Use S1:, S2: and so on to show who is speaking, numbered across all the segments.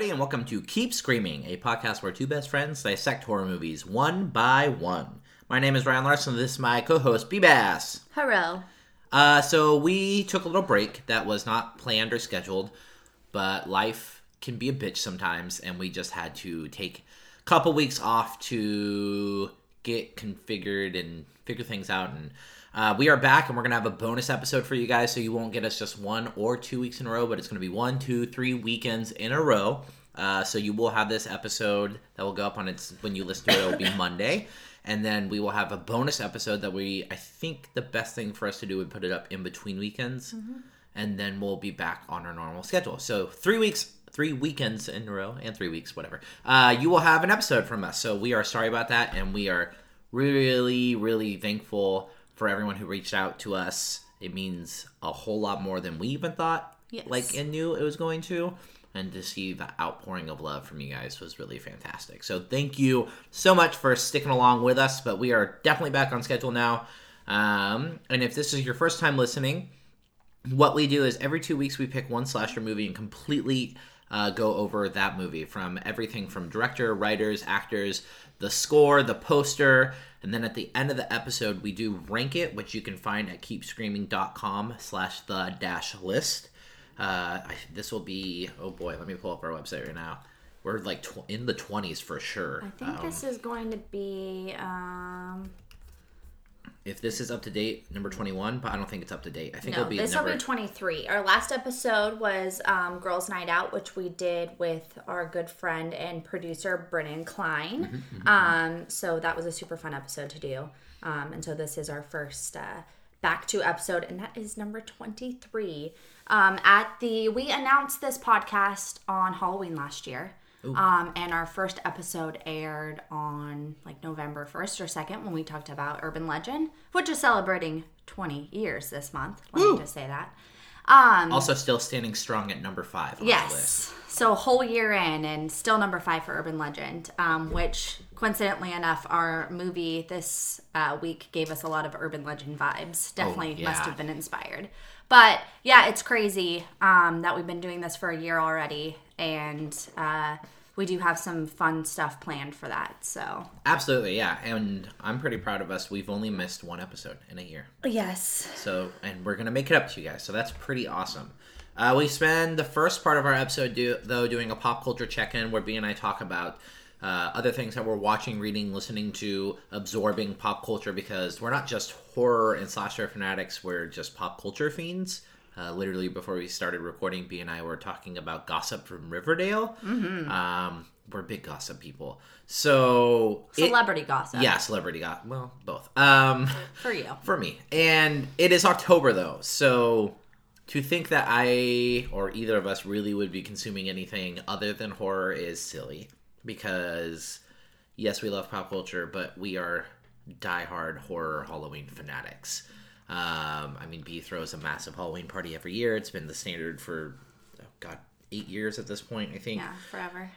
S1: Everybody, and welcome to Keep Screaming, a podcast where two best friends dissect horror movies one by one. My name is Ryan Larson. This is my co-host, B-Bass.
S2: Hello.
S1: Uh, so we took a little break that was not planned or scheduled, but life can be a bitch sometimes, and we just had to take a couple weeks off to get configured and figure things out. And uh, we are back, and we're gonna have a bonus episode for you guys, so you won't get us just one or two weeks in a row, but it's gonna be one, two, three weekends in a row. Uh, so you will have this episode that will go up on its when you listen to it. It will be Monday, and then we will have a bonus episode that we. I think the best thing for us to do would put it up in between weekends, and then we'll be back on our normal schedule. So three weeks, three weekends in a row, and three weeks, whatever. Uh, you will have an episode from us. So we are sorry about that, and we are really, really thankful for everyone who reached out to us. It means a whole lot more than we even thought.
S2: Yes.
S1: Like and knew it was going to. And to see the outpouring of love from you guys was really fantastic. So thank you so much for sticking along with us. But we are definitely back on schedule now. Um, and if this is your first time listening, what we do is every two weeks we pick one slasher movie and completely uh, go over that movie from everything from director, writers, actors, the score, the poster, and then at the end of the episode we do rank it, which you can find at keepscreaming.com slash the dash list. Uh, I, this will be oh boy, let me pull up our website right now. We're like tw- in the twenties for sure.
S2: I think
S1: Um,
S2: this is going to be um
S1: if this is up to date, number twenty-one, but I don't think it's up to date. I think
S2: no,
S1: it'll be
S2: this
S1: number.
S2: will be 23. Our last episode was um, Girls Night Out, which we did with our good friend and producer Brennan Klein.
S1: Mm-hmm,
S2: Um, so that was a super fun episode to do. Um, and so this is our first uh, back to episode, and that is number 23. Um, at the we announced this podcast on Halloween last year. Um, and our first episode aired on like November 1st or 2nd when we talked about Urban Legend, which is celebrating 20 years this month. Let
S1: Woo.
S2: me just say that. Um,
S1: also still standing strong at number five on the list.
S2: yes. So a whole year in and still number five for Urban Legend, um, which coincidentally enough, our movie this uh, week gave us a lot of Urban Legend vibes. Definitely
S1: yeah.
S2: must have been inspired. But yeah, it's crazy um, that we've been doing this for a year already, and uh, we do have some fun stuff planned for that. So
S1: Absolutely, yeah. And I'm pretty proud of us. We've only missed one episode in a year.
S2: yes,
S1: So, and we're going to make it up to you guys. So that's pretty awesome. Uh, we spend the first part of our episode, do, though, doing a pop culture check in where B and I talk about uh, other things that we're watching, reading, listening to, absorbing pop culture because we're not just horror and slasher fanatics, we're just pop culture fiends. Uh, literally, before we started recording, B and I were talking about gossip from Riverdale. Mm-hmm. Um, we're big gossip people. So, it-
S2: celebrity gossip.
S1: yeah, celebrity gossip. Well, both. Um,
S2: for you.
S1: for me. And it is October though, so to think that I or either of us really would be consuming anything other than horror is silly because yes, we love pop culture, but we are diehard horror Halloween fanatics. Um, I mean, B throws a massive Halloween party every year. It's been the standard for oh god eight years at this point, I think.
S2: Yeah, forever.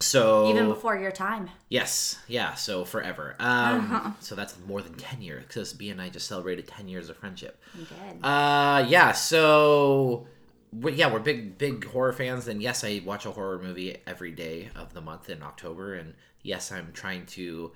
S1: So
S2: Even before your time.
S1: Yes, yeah, so forever. Um, So that's more than 10 years because B and I just celebrated 10 years of friendship.
S2: You did.
S1: Uh, yeah, so we, yeah, we're big, big horror fans. And yes, I watch a horror movie every day of the month in October. And yes, I'm trying to.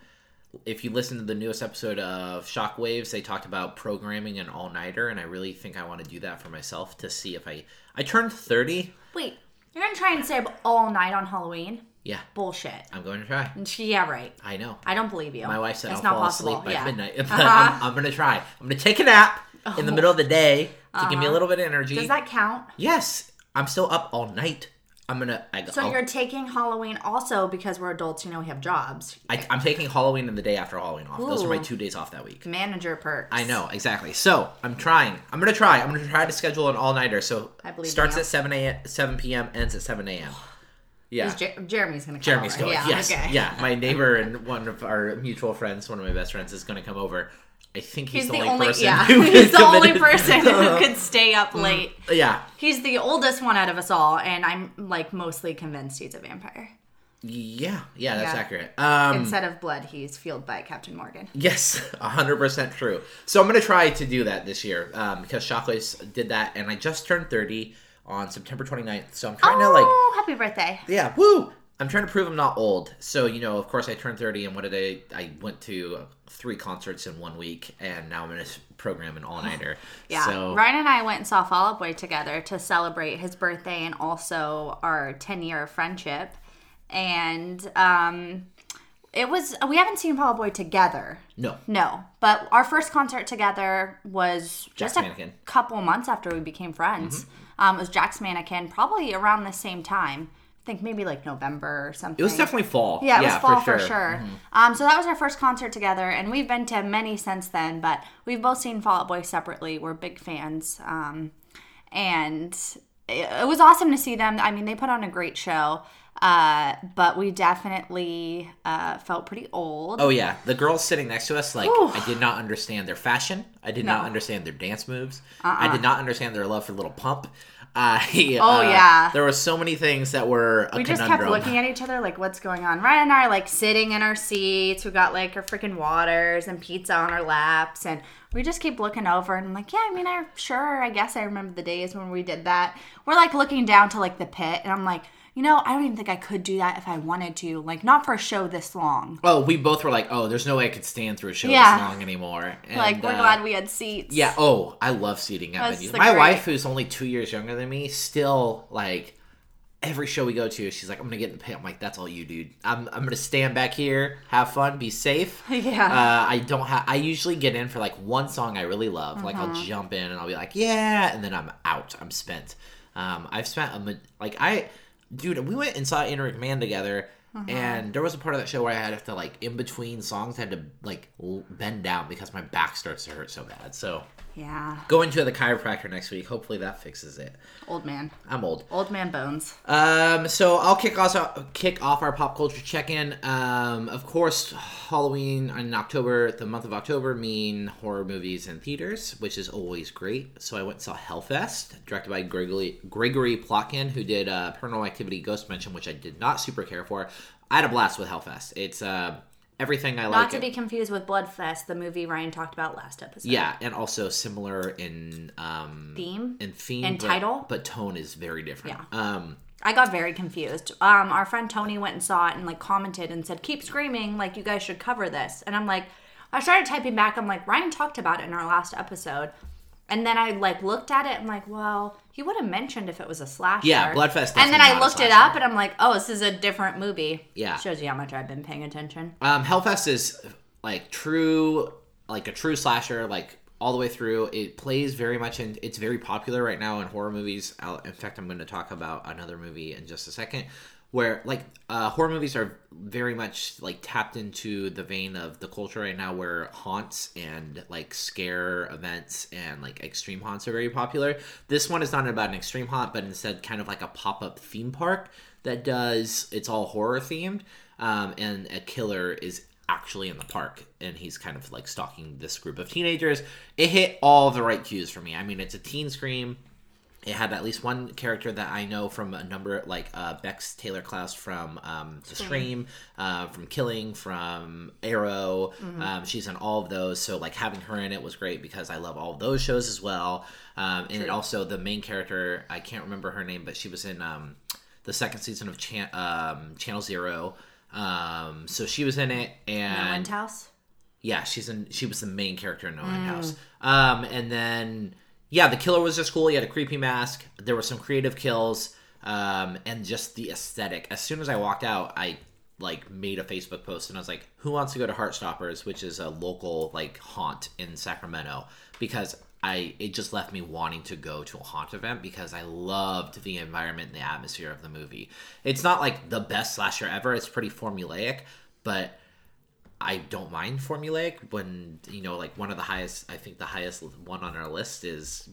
S1: If you listen to the newest episode of Shockwaves, they talked about programming an all nighter, and I really think I want to do that for myself to see if I. I turned 30.
S2: Wait, you're gonna try and stay up all night on Halloween?
S1: Yeah,
S2: Bullshit.
S1: I'm going to try.
S2: Yeah, right.
S1: I know.
S2: I don't believe you.
S1: My wife said
S2: it's
S1: I'll
S2: not
S1: fall
S2: possible.
S1: asleep by
S2: yeah.
S1: midnight, but
S2: Uh-huh.
S1: I'm, I'm gonna try. I'm gonna take a nap in the middle of the day to give me a little bit of energy.
S2: Does that count?
S1: yes, I'm still up all night. I'm gonna. I,
S2: So
S1: I'll-
S2: you're taking Halloween also because we're adults. You know, we have jobs.
S1: I, I'm taking Halloween and the day after Halloween off. Those are my
S2: Ooh.
S1: two days off that week.
S2: Manager perks.
S1: I know exactly. So I'm trying. I'm gonna try. I'm gonna try to schedule an all nighter. So
S2: I believe
S1: starts
S2: you.
S1: at seven a 7 p.m. ends at seven a.m. Yeah.
S2: Jer- Jeremy's gonna come
S1: Jeremy's
S2: over.
S1: going.
S2: Yeah,
S1: yes.
S2: okay.
S1: Yeah. My neighbor and one of our mutual friends, one of my best friends, is going to come over. I think he's,
S2: He's
S1: the,
S2: the
S1: only, person
S2: yeah.
S1: who
S2: He's the only person who could stay up late.
S1: yeah.
S2: He's the oldest one out of us all, and I'm like mostly convinced he's a vampire.
S1: Yeah. Yeah, that's
S2: Yeah.
S1: accurate. Um,
S2: Instead of blood, he's fueled by Captain Morgan.
S1: Yes, 100% true. So I'm going to try to do that this year um, because Shockwave did that, and I just turned 30 on September 29th. So I'm trying to, like,
S2: Oh, happy birthday!
S1: yeah, woo! I'm trying to prove I'm not old. So, you know, of course, I turned 30, and what did I? I went to three concerts in one week, and now I'm in a s- program an all nighter.
S2: Yeah,
S1: So,
S2: Ryan and I went and saw Fall Out Boy together to celebrate his birthday and also our 10 year friendship. And um, it was, we haven't seen Fall Out Boy together.
S1: no.
S2: No, but our first concert together was just a
S1: Mannequin. Mm-hmm.
S2: couple months after we became friends. Um, it was Jack's Mannequin, probably around the same time. I think maybe like November or something.
S1: It was definitely fall.
S2: Yeah, it was fall for
S1: for
S2: sure.
S1: Mm-hmm.
S2: Um, so that was our first concert together, and we've been to many since then. But we've both seen Fall Out Boy separately. We're big fans, um, and it, it was awesome to see them. I mean, they put on a great show, uh, but we definitely uh, felt pretty old.
S1: Oh yeah, the girls sitting next to us, like
S2: Ooh.
S1: I did not understand their fashion. I did not
S2: No. Uh-uh.
S1: understand their dance moves. I did not understand their love for Lil Pump. Uh,
S2: Oh, yeah.
S1: there were so many things that were a
S2: we just
S1: conundrum.
S2: kept looking at each other like what's going on? Ryan and i are like sitting in our seats. We got like our freaking waters and pizza on our laps. And we just keep looking over and i'm like yeah i mean i sure i guess i remember the days when we did that. We're like looking down to like the pit. And i'm like you know i don't even think i could do that if i wanted to like not for a show this long
S1: Oh, we both were like, "Oh, there's no way I could stand through a show
S2: Yeah.
S1: this long anymore." And,
S2: like we're
S1: uh,
S2: glad we had seats
S1: Yeah. Oh, I love seating at venues. My
S2: great-
S1: wife, who's only two years younger than me, still like every show we go to, she's like, "I'm gonna get in the pit." I'm like, "That's all you, dude. I'm I'm gonna stand back here, have fun, be safe."
S2: Yeah.
S1: Uh, I don't have. I usually get in for like one song I really love. Like. I'll jump in and I'll be like, "Yeah," and then I'm out. I'm spent. Um, I've spent a like I, dude. We went and saw Inner Man together.
S2: Uh-huh.
S1: And there was a part of that show where I had to like in between songs, I had to like bend down because my back starts to hurt so bad. So
S2: yeah
S1: Going to the chiropractor next week. Hopefully that fixes it.
S2: old man
S1: I'm old.
S2: old man bones
S1: Um, so I'll kick off kick off our pop culture check-in. Um, of course, Halloween in October, the month of October, mean horror movies in theaters, which is always great. So I went and saw Hellfest, directed by Gregory Gregory Plotkin, who did uh, Paranormal Activity: Ghost Dimension, which I did not super care for. I had a blast with Hellfest. It's uh, everything I
S2: not
S1: like.
S2: to be confused with bloodfest the movie ryan talked about last episode
S1: yeah, and also similar in um,
S2: theme
S1: in theme
S2: And
S1: but-
S2: title?
S1: but tone is very different.
S2: Yeah.
S1: Um,
S2: I got very confused. Um, our friend Tony went and saw it and like commented and said, "Keep screaming! Like you guys should cover this." And I'm like, I started typing back. I'm like, Ryan talked about it in our last episode, and then I like looked at it. And like, well, he would have mentioned if it was a slasher.
S1: Yeah, Bloodfest
S2: And then I looked it up, and I'm like, oh, this is a different movie.
S1: Yeah.
S2: shows you how much I've been paying attention.
S1: Um, Hellfest is like true, like a true slasher, like all the way through. It plays very much and It's very popular right now in horror movies. I'll, in fact, I'm going to talk about another movie in just a second, where like uh, horror movies are very much like tapped into the vein of the culture right now, where haunts and like scare events and like extreme haunts are very popular. This one is not about an extreme haunt, but instead kind of like a pop up theme park that does. It's all horror themed, um, and a killer is actually in the park and he's kind of like stalking this group of teenagers. It hit all the right cues for me. I mean, it's a teen scream. It had at least one character that I know from a number, like uh, Bex Taylor Klaus from um, The Scream, uh, from Killing, from Arrow. Um, she's in all of those. So, like, having her in it was great because I love all of those shows as well. Um, and also, the main character, I can't remember her name, but she was in um, the second season of Chan- um, Channel Zero. Um, so she was in it,
S2: No
S1: and
S2: One's House.
S1: yeah, she's in. She was the main character in No
S2: Mm.
S1: House. Um, and then yeah, the killer was just cool. He had a creepy mask. There were some creative kills, um, and just the aesthetic. As soon as I walked out, I like made a Facebook post and I was like, "Who wants to go to Heartstoppers, which is a local like haunt in Sacramento?" Because I it just left me wanting to go to a haunt event because I loved the environment and the atmosphere of the movie. It's not like the best slasher ever. It's pretty formulaic, but I don't mind formulaic when you know like one of the highest I think the highest one on our list is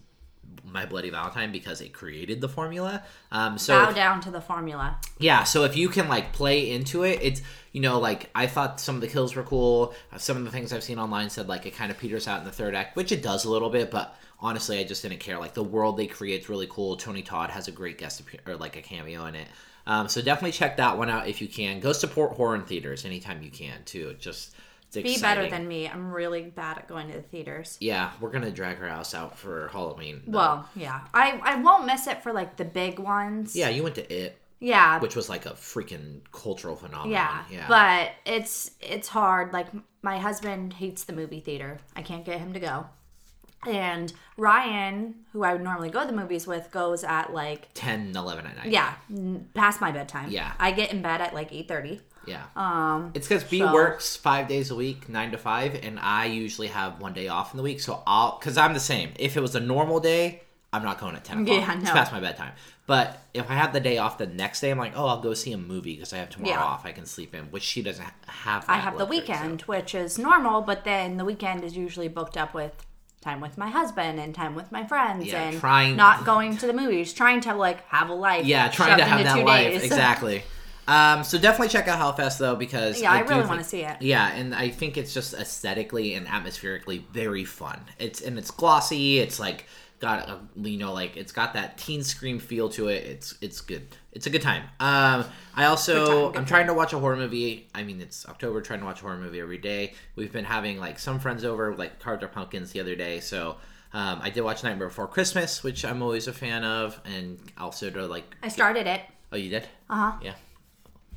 S1: My Bloody Valentine because it created the formula. Um, so
S2: Bow down to the formula.
S1: yeah, so if you can like play into it, it's you know like I thought some of the kills were cool. Uh, Some of the things I've seen online said like it kind of peters out in the third act, which it does a little bit, but honestly, I just didn't care. Like the world they create is really cool. Tony Todd has a great guest appear- or like a cameo in it. Um, so definitely check that one out if you can. Go support horror in theaters anytime you can too. It just it's
S2: Be better than me. I'm really bad at going to the theaters.
S1: Yeah, we're gonna drag her house out for Halloween. though.
S2: Well, yeah. I, I won't miss it for like the big ones.
S1: yeah, you went to it,
S2: Yeah.
S1: which was like a freaking cultural phenomenon.
S2: yeah.
S1: yeah.
S2: But it's it's hard. Like my husband hates the movie theater. I can't get him to go. And Ryan, who I would normally go to the movies with, goes at like
S1: 10, 11 at night.
S2: yeah, n- past my bedtime.
S1: Yeah.
S2: I get in bed at like 8:30.
S1: Yeah.
S2: Um
S1: It's because B
S2: So-
S1: works five days a week, nine to five, and I usually have one day off in the week. So I'll, because I'm the same. If it was a normal day, I'm not going at 10 o'clock.
S2: Yeah,
S1: It's
S2: no.
S1: past my bedtime. But if I have the day off the next day, I'm like, oh, I'll go see a movie because I have tomorrow
S2: Yeah.
S1: off. I can sleep in, which she doesn't ha- have.
S2: I
S1: that
S2: have the
S1: luxury, so-
S2: weekend, which is normal, but then the weekend is usually booked up with time with my husband and time with my friends
S1: Yeah,
S2: and
S1: trying-
S2: not going to the movies, trying to like have a life.
S1: Yeah, trying to have that life.
S2: days.
S1: Exactly. Um, so definitely check out Hellfest though because
S2: Yeah, I
S1: do
S2: really wanna see it.
S1: Yeah, and I think it's just aesthetically and atmospherically very fun. It's and it's glossy. It's like got a, you know like it's got that teen scream feel to it. It's it's good. It's a good time. Um, I also
S2: Good time, good
S1: I'm trying to watch a horror movie. I mean it's October. Trying to watch a horror movie every day. We've been having like some friends over like Cards Are Pumpkins the other day. So. Um, I did watch Nightmare Before Christmas, which I'm always a fan of, and also to like
S2: I started it.
S1: Oh, you did?
S2: Uh huh.
S1: Yeah.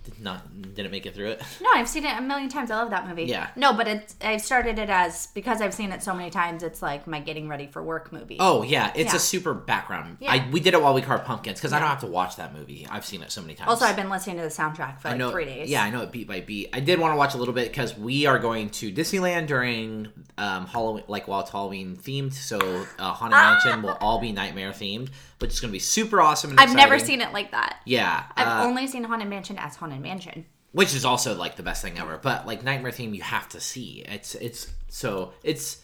S1: Did not didn't make it through it.
S2: No, I've seen it a million times. I love that movie.
S1: Yeah.
S2: No, but it's I've started it as because I've seen it so many times. It's like my getting ready for work movie.
S1: Oh yeah, it's
S2: Yeah.
S1: a super background.
S2: Yeah.
S1: I we did it while we carved pumpkins because I don't have to watch that movie. I've seen it so many times.
S2: Also, I've been listening to the soundtrack for
S1: I
S2: like
S1: know,
S2: three days.
S1: Yeah, I know it beat by beat. I did want to watch a little bit because we are going to Disneyland during um, Halloween, like while it's Halloween themed. So uh, Haunted Mansion will all be nightmare themed, which is going to be super awesome. And
S2: I've never seen it like that.
S1: Yeah,
S2: I've
S1: uh,
S2: only seen Haunted Mansion as Haunted Mansion.
S1: which is also like the best thing ever. But like nightmare theme, you have to see. It's it's so it's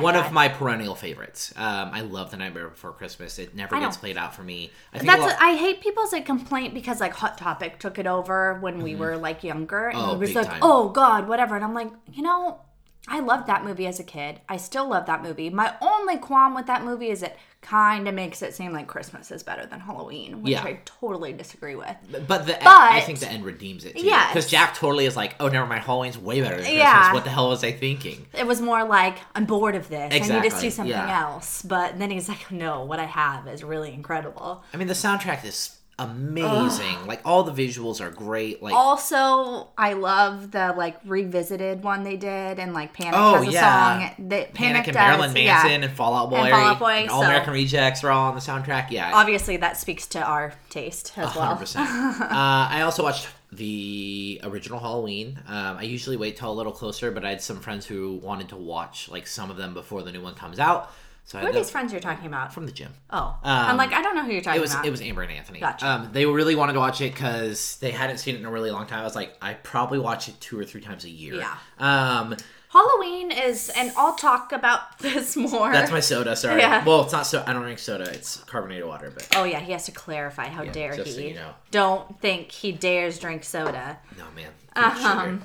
S1: one
S2: die.
S1: of my perennial favorites. Um, I love the Nightmare Before Christmas. It never gets played out for me. I think a
S2: That's
S1: lot-
S2: I hate people's like complaint because like Hot Topic took it over when we were like younger and
S1: Oh,
S2: it was
S1: big
S2: like
S1: time.
S2: oh god whatever and I'm like you know I loved that movie as a kid I still love that movie my only qualm with that movie is it kind of makes it seem like Christmas is better than Halloween which
S1: Yeah.
S2: I totally disagree with
S1: but the I think the end redeems it
S2: Yeah,
S1: because Jack totally is like, oh, never mind. Halloween's way better than Christmas.
S2: Yeah.
S1: What the hell was I thinking?
S2: it was more like I'm bored of this Exactly. I need to see something
S1: yeah.
S2: else but then he's like no what I have is really incredible
S1: I mean, the soundtrack is amazing. Like all the visuals are great. Like
S2: Also, I love the like revisited one they did, and like Panic
S1: Oh,
S2: has a
S1: yeah.
S2: song. That Panic,
S1: Panic and
S2: does,
S1: Marilyn
S2: yeah.
S1: Manson and Fallout Boy,
S2: And Boy,
S1: and All
S2: so-
S1: American Rejects are all on the soundtrack. Yeah,
S2: Obviously, that speaks to our taste as well.
S1: Hundred percent. Uh, I also watched the original Halloween. Um, I usually wait till a little closer, but I had some friends who wanted to watch like some of them before the new one comes out. So
S2: Who are these friends you're talking about?
S1: from the gym.
S2: Oh, I'm like, I don't know who you're talking
S1: It was
S2: about.
S1: it was Amber and Anthony.
S2: Gotcha.
S1: Um, they really wanted to watch it because they hadn't seen it in a really long time. I was like, I probably watch it two or three times a year.
S2: Yeah.
S1: Um,
S2: Halloween is, and I'll talk about this more.
S1: that's my soda. Sorry.
S2: Yeah.
S1: Well, it's not so. I don't drink soda. It's carbonated water. But
S2: Oh yeah, he has to clarify. How dare
S1: just
S2: he?
S1: so you know.
S2: Don't think he dares drink soda.
S1: no, man.
S2: Uh-huh.
S1: sugar.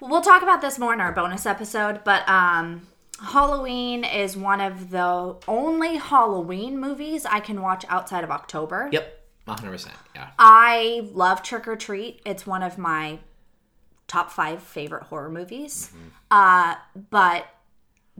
S2: We'll talk about this more in our bonus episode, but um Halloween is one of the only Halloween movies I can watch outside of October.
S1: Yep. 100. percent Yeah.
S2: I love Trick 'r Treat. It's one of my top five favorite horror movies. Uh, but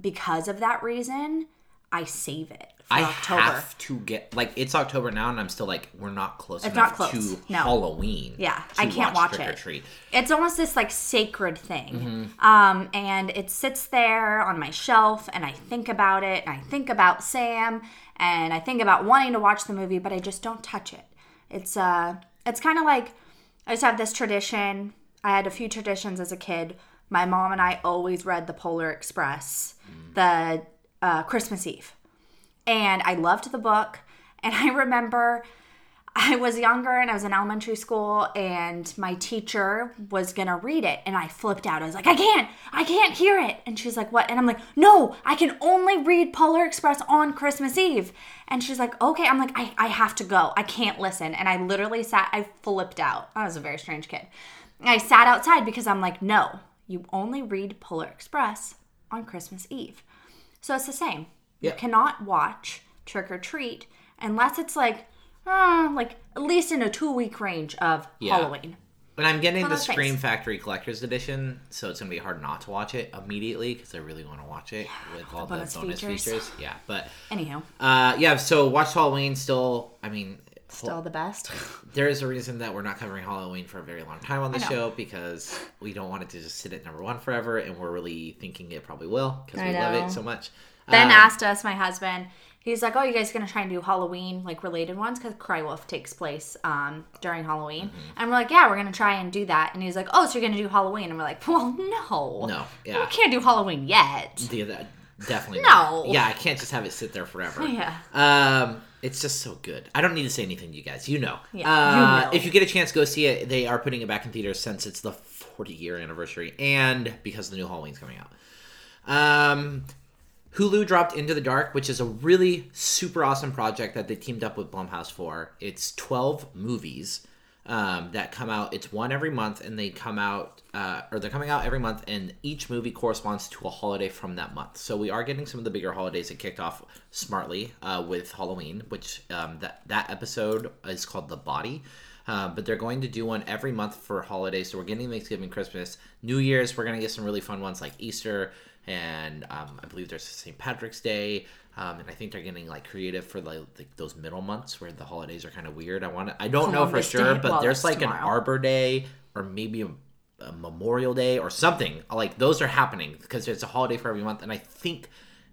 S2: because of that reason, I save it
S1: I
S2: October.
S1: have to get like it's October now, and I'm still like we're not close
S2: It's
S1: enough
S2: not close.
S1: to
S2: No.
S1: Halloween.
S2: Yeah, I can't watch
S1: or
S2: it.
S1: Treat.
S2: It's almost this like sacred thing.
S1: Mm-hmm.
S2: Um, and it sits there on my shelf, and I think about it, and I think about Sam, and I think about wanting to watch the movie, but I just don't touch it. It's uh, it's kind of like I just have this tradition. I had a few traditions as a kid. My mom and I always read the Polar Express, the uh, Christmas Eve, and I loved the book. And I remember I was younger and I was in elementary school, and my teacher was gonna read it, and I flipped out. I was like, I can't, I can't hear it. And she's like, What? And I'm like, No, I can only read Polar Express on Christmas Eve. And she's like, Okay. I'm like, I, I have to go. I can't listen. And I literally sat, I flipped out. I was a very strange kid. I sat outside because I'm like, No, you only read Polar Express on Christmas Eve. So it's the same.
S1: Yeah.
S2: You cannot watch Trick 'r Treat unless it's like, uh, like at least in a two week range of
S1: Yeah.
S2: Halloween.
S1: But I'm getting the. Scream Factory Collector's Edition, so it's gonna be hard not to watch it immediately because I really want to watch it with all the
S2: bonus
S1: bonus,
S2: features.
S1: features. Yeah, but
S2: Anyhow,
S1: uh, yeah. So watch Halloween. Still, I mean,
S2: still the best.
S1: there is a reason that we're not covering Halloween for a very long time on the show because we don't want it to just sit at number one forever, and we're really thinking it probably will because we love it so much.
S2: Ben
S1: Um,
S2: asked us, my husband, he's like, "Oh, you guys gonna try and do Halloween like related ones because Cry Wolf takes place um, during Halloween?"
S1: Mm-hmm.
S2: And we're like, "Yeah, we're gonna try and do that." And he's like, "Oh, so you're gonna do Halloween?" And we're like, "Well, no,
S1: No,
S2: we
S1: yeah.
S2: can't do Halloween yet."
S1: Yeah, that- definitely.
S2: No.
S1: not. Yeah, I can't just have it sit there forever.
S2: Yeah.
S1: Um, it's just so good. I don't need to say anything to you guys. You know.
S2: Yeah,
S1: Uh,
S2: you know.
S1: If you get a chance, go see it. They are putting it back in theaters since it's the 40 year anniversary and because the new Halloween's coming out. Um, Hulu dropped Into the Dark, which is a really super awesome project that they teamed up with Blumhouse for. It's 12 movies um, that come out. It's one every month, and they come out, uh, or they're coming out every month, and each movie corresponds to a holiday from that month. So we are getting some of the bigger holidays that kicked off smartly uh, with Halloween, which um, that that episode is called The Body. Uh, but they're going to do one every month for holidays. So we're getting Thanksgiving, Christmas, New Year's. We're going to get some really fun ones like Easter, and um, I believe there's St. Patrick's Day. Um, and I think they're getting like creative for like, like those middle months where the holidays are kind of weird. I want to, I don't know for sure,
S2: Day.
S1: but
S2: Well,
S1: there's like an. Arbor Day or maybe a, a Memorial Day or something. Like those are happening because it's a holiday for every month. And I think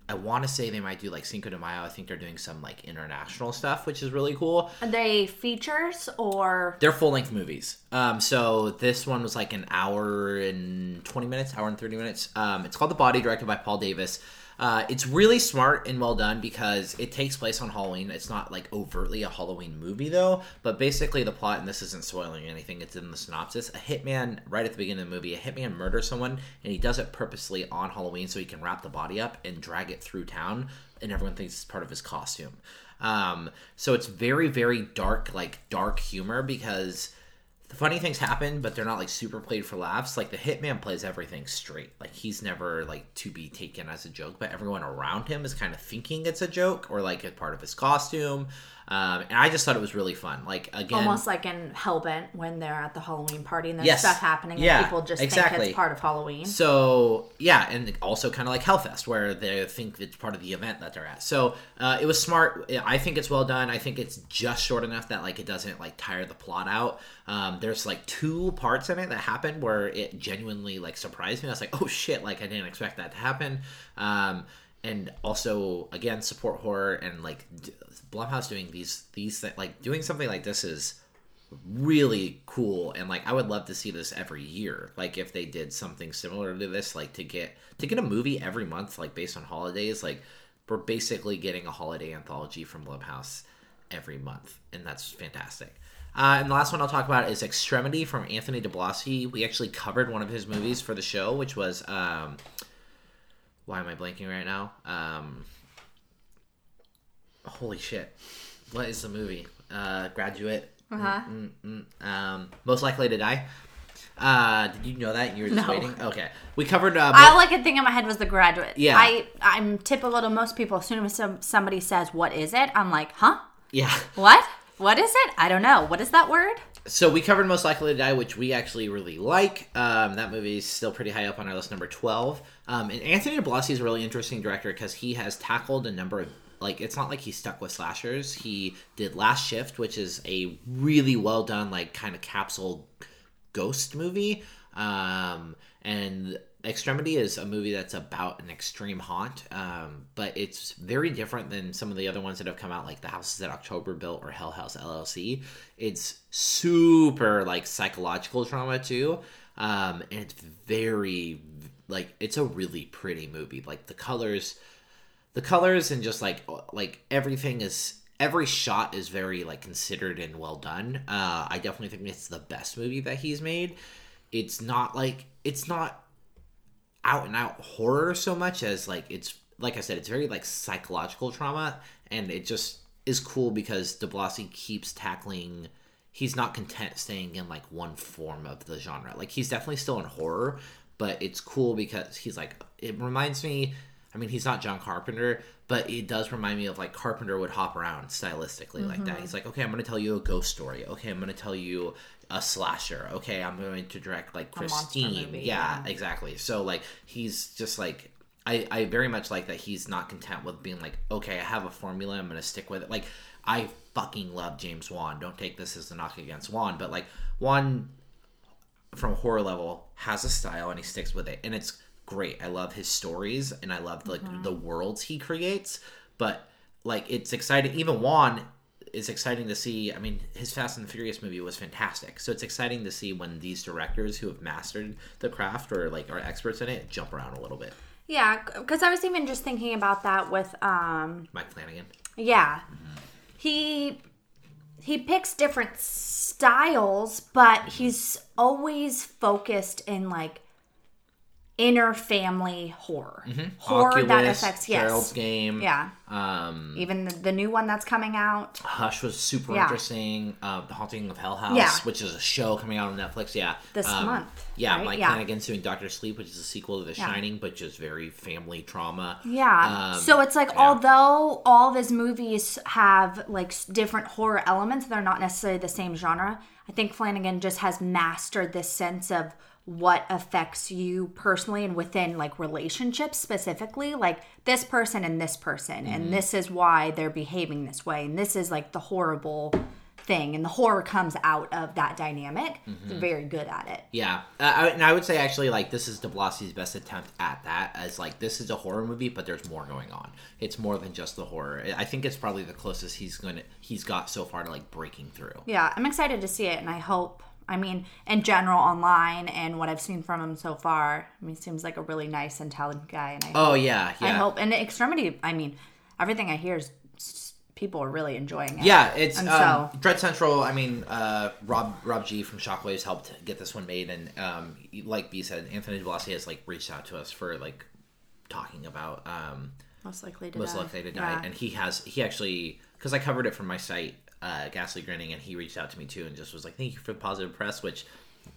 S1: I want to say they might do like Cinco de Mayo. I think they're doing some like international stuff, which is really cool.
S2: Are they features or
S1: They're full length movies. Um, so this one was like an hour and 20 minutes, hour and 30 minutes. Um, it's called The Body, directed by Paul Davis. Uh, it's really smart and well done because it takes place on Halloween. It's not like overtly a Halloween movie though, but basically the plot, and this isn't spoiling anything, it's in the synopsis. A hitman, right at the beginning of the movie, a hitman murders someone and he does it purposely on Halloween so he can wrap the body up and drag it through town, and everyone thinks it's part of his costume. Um, so it's very, very dark, like dark humor because the funny things happen, but they're not like super played for laughs. Like the hitman plays everything straight. Like he's never like to be taken as a joke, but everyone around him is kind of thinking it's a joke or like a part of his costume. Um, and I just thought it was really fun. Like again,
S2: almost like in Hellbent when they're at the Halloween party and there's
S1: Yes.
S2: stuff happening and
S1: Yeah,
S2: people just think it's part of Halloween?
S1: So yeah, and also kind of like Hellfest, where they think it's part of the event that they're at. So uh, it was smart. I think it's well done. I think it's just short enough that like it doesn't like tire the plot out. Um, there's like two parts in it that happened where it genuinely like surprised me. I was like, oh shit, like I didn't expect that to happen. Um, and also again support horror and like d- Blumhouse doing these these thi- like doing something like this is really cool and like I would love to see this every year. Like if they did something similar to this, like to get to get a movie every month, like based on holidays, like we're basically getting a holiday anthology from Blumhouse every month, and that's fantastic. Uh, and the last one I'll talk about is Extremity from Anthony DiBlasi. We actually covered one of his movies for the show, which was um, why am I blanking right now? Um, holy shit! What is the movie? Uh, Graduate.
S2: Uh-huh.
S1: Um, most likely to die. Uh, did you know that? You were just
S2: No.
S1: waiting. Okay, we covered. Uh,
S2: All I could think in my head was the graduate.
S1: Yeah.
S2: I I'm typical to most people. As soon as some, somebody says what is it, I'm like, huh?
S1: yeah.
S2: What? What is it? I don't know. What is that word?
S1: So we covered Most Likely to Die, which we actually really like. Um, that movie is still pretty high up on our list, number twelve. Um, and Anthony DiBlasi is a really interesting director because he has tackled a number of like it's not like he's stuck with slashers. He did Last Shift, which is a really well done like kind of capsule ghost movie. Um, and Extremity is a movie that's about an extreme haunt, um, but it's very different than some of the other ones that have come out, like The Houses That October Built or Hell House LLC. It's super like psychological drama too, um, and it's very like it's a really pretty movie. Like the colors, the colors and just like like everything is every shot is very like considered and well done. Uh, I definitely think it's the best movie that he's made. It's not like it's not out and out horror so much as like it's like I said, it's very like psychological trauma, and it just is cool because DiBlasi keeps tackling. He's not content staying in like one form of the genre. Like he's definitely still in horror, but it's cool because he's like it reminds me. I mean, he's not John Carpenter, but it does remind me of like Carpenter would hop around stylistically like that. Mm-hmm. He's like, okay, I'm going to tell you a ghost story. Okay, I'm going to tell you a slasher. Okay, I'm going to direct like Christine.
S2: movie,
S1: yeah,
S2: yeah.
S1: exactly. So like he's just like I I very much like that he's not content with being like okay I have a formula I'm gonna stick with it. Like I fucking love James Wan. Don't take this as a knock against Wan, but like Wan from horror level has a style and he sticks with it and it's great. I love his stories and I love like
S2: Mm-hmm.
S1: the worlds he creates. But like it's exciting. Even Wan is exciting to see. I mean, his Fast and the Furious movie was fantastic. So it's exciting to see when these directors who have mastered the craft or like are experts in it jump around a little bit.
S2: Yeah, because I was even just thinking about that with um
S1: Mike Flanagan.
S2: yeah. He he picks different styles, but he's always focused in like inner family horror. Horror that
S1: Oculus,
S2: affects
S1: Gerald's
S2: yes.
S1: Game.
S2: Yeah.
S1: Um,
S2: Even the, the new one that's coming out.
S1: Hush was super
S2: Yeah.
S1: interesting. Uh, the Haunting of Hill House,
S2: Yeah.
S1: which is a show coming out on Netflix. Yeah,
S2: This
S1: Um,
S2: month,
S1: Yeah,
S2: right?
S1: Mike
S2: Yeah.
S1: Flanagan's doing Doctor Sleep, which is a sequel to The Shining, but just very family trauma.
S2: Yeah.
S1: Um,
S2: so it's like
S1: yeah.
S2: although all of his movies have like different horror elements, they're not necessarily the same genre. I think Flanagan just has mastered this sense of what affects you personally and within like relationships specifically, like this person and this person,
S1: Mm-hmm.
S2: and this is why they're behaving this way, and this is like the horrible thing, and the horror comes out of that dynamic.
S1: Mm-hmm.
S2: Very good at it.
S1: Yeah, uh, I, and I would say actually like this is DiBlasi's best attempt at that. As like this is a horror movie, but there's more going on. It's more than just the horror. I think it's probably the closest he's gonna he's got so far to like breaking through.
S2: Yeah, I'm excited to see it, and I hope. I mean, in general, online and what I've seen from him so far, I mean, he seems like a really nice and talented guy, and I,
S1: Oh yeah, yeah.
S2: I hope. And Extremity, I mean, everything I hear is people are really enjoying it.
S1: Yeah, it's um,
S2: so-
S1: Dread Central. I mean, uh, Rob Rob G from Shockwaves helped get this one made, and um, like B said, Anthony DiBlasi has like reached out to us for like talking about um,
S2: most likely to
S1: most
S2: die.
S1: likely to die,
S2: Yeah.
S1: and he has he actually because I covered it from my site, uh, Ghastly Grinning, and he reached out to me too, and just was like, "Thank you for the positive press," which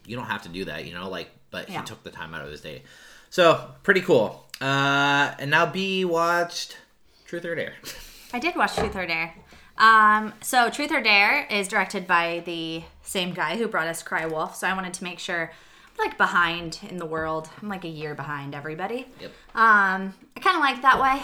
S1: you don't have to do that, you know, like, but
S2: Yeah.
S1: he took the time out of his day, so pretty cool. Uh, and now B watched Truth or Dare.
S2: I did watch Truth or Dare. Um, so Truth or Dare is directed by the same guy who brought us Cry Wolf. So I wanted to make sure I'm like behind in the world. I'm like a year behind everybody.
S1: Yep.
S2: Um, I kind of like that way.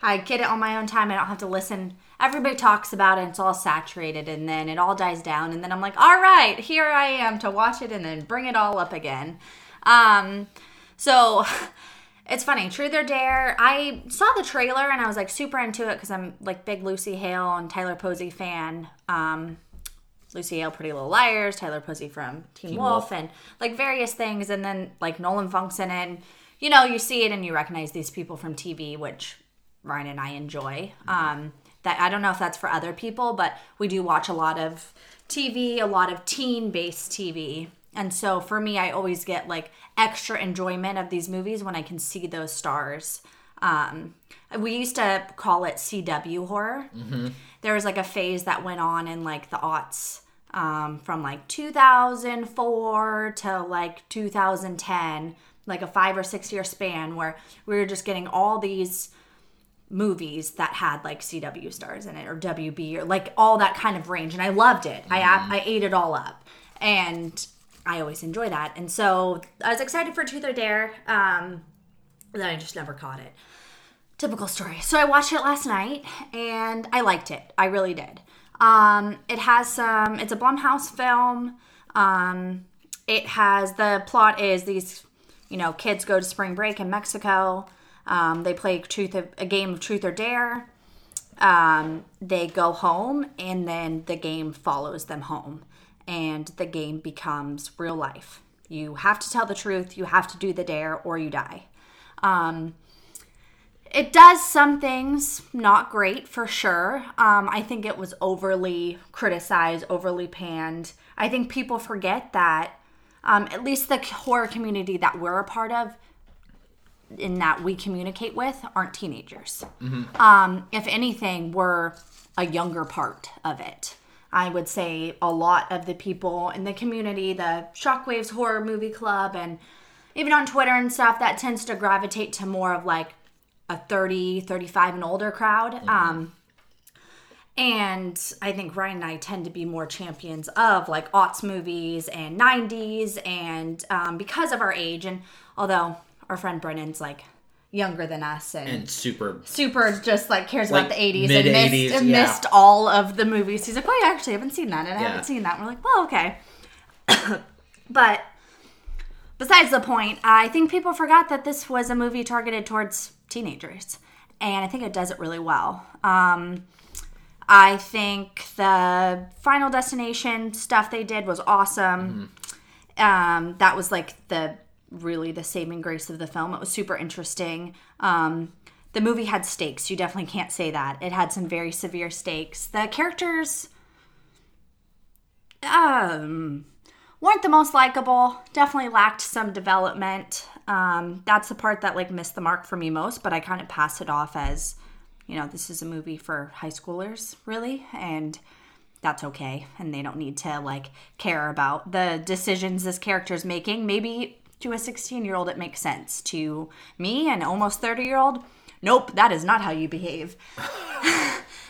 S2: I get it on my own time. I don't have to listen. Everybody talks about it. It's all saturated, and then it all dies down, and then I'm like, all right, here I am to watch it, and then bring it all up again. Um, so it's funny. Truth or Dare. I saw the trailer and I was like super into it because I'm like big Lucy Hale and Tyler Posey fan. Um, Lucy Hale, Pretty Little Liars, Tyler Posey from Teen, Wolf,
S1: Wolf.
S2: and like various things. And then like Nolan Funk's in it. And, you know, you see it and you recognize these people from TV, which Ryan and I enjoy. Um, that I don't know if that's for other people, but we do watch a lot of TV, a lot of teen-based TV. And so for me, I always get like extra enjoyment of these movies when I can see those stars. Um, we used to call it CW horror. There was like a phase that went on in like the aughts um, from like 2004 to like 2010, like a five or six year span where we were just getting all these movies that had like CW stars in it or WB or like all that kind of range and I loved it. I I ate it all up. And I always enjoy that. And so I was excited for Truth or Dare. Um then I just never caught it. Typical story. So I watched it last night and I liked it. I really did. Um it has some it's a Blumhouse film. Um it has the plot is these you know kids go to spring break in Mexico. Um, they play truth of, a game of truth or dare. Um, they go home and then the game follows them home and the game becomes real life. You have to tell the truth, you have to do the dare or you die. Um, it does some things not great for sure. Um, I think it was overly criticized, overly panned. I think people forget that, um, at least the horror community that we're a part of, in that we communicate with, aren't teenagers. Um, if anything, we're a younger part of it. I would say a lot of the people in the community, the Shockwaves Horror Movie Club, and even on Twitter and stuff, that tends to gravitate to more of like a 30, 35 and older crowd. Um, and I think Ryan and I tend to be more champions of like aughts movies and 90s, and um, because of our age, and although our friend Brennan's like younger than us and,
S1: And super.
S2: super just like cares
S1: Like,
S2: about the 80s and
S1: mid-80s,
S2: missed, and
S1: yeah.
S2: missed all of the movies. He's like, oh, I actually haven't seen that, and I
S1: Yeah.
S2: haven't seen that. And we're like, well, okay. but besides the point, I think people forgot that this was a movie targeted towards teenagers, and I think it does it really well. Um, I think the Final Destination stuff they did was awesome. Um, that was like the really the saving grace of the film. It was super interesting. Um, the movie had stakes. You definitely can't say that. It had some very severe stakes. The characters um, weren't the most likable. Definitely lacked some development. Um, that's the part that like missed the mark for me most. But I kind of passed it off as, you know, this is a movie for high schoolers, really, and that's okay. And they don't need to like care about the decisions this character's making. Maybe to a 16 year old it makes sense. To me, an almost 30 year old, nope, that is not how you behave.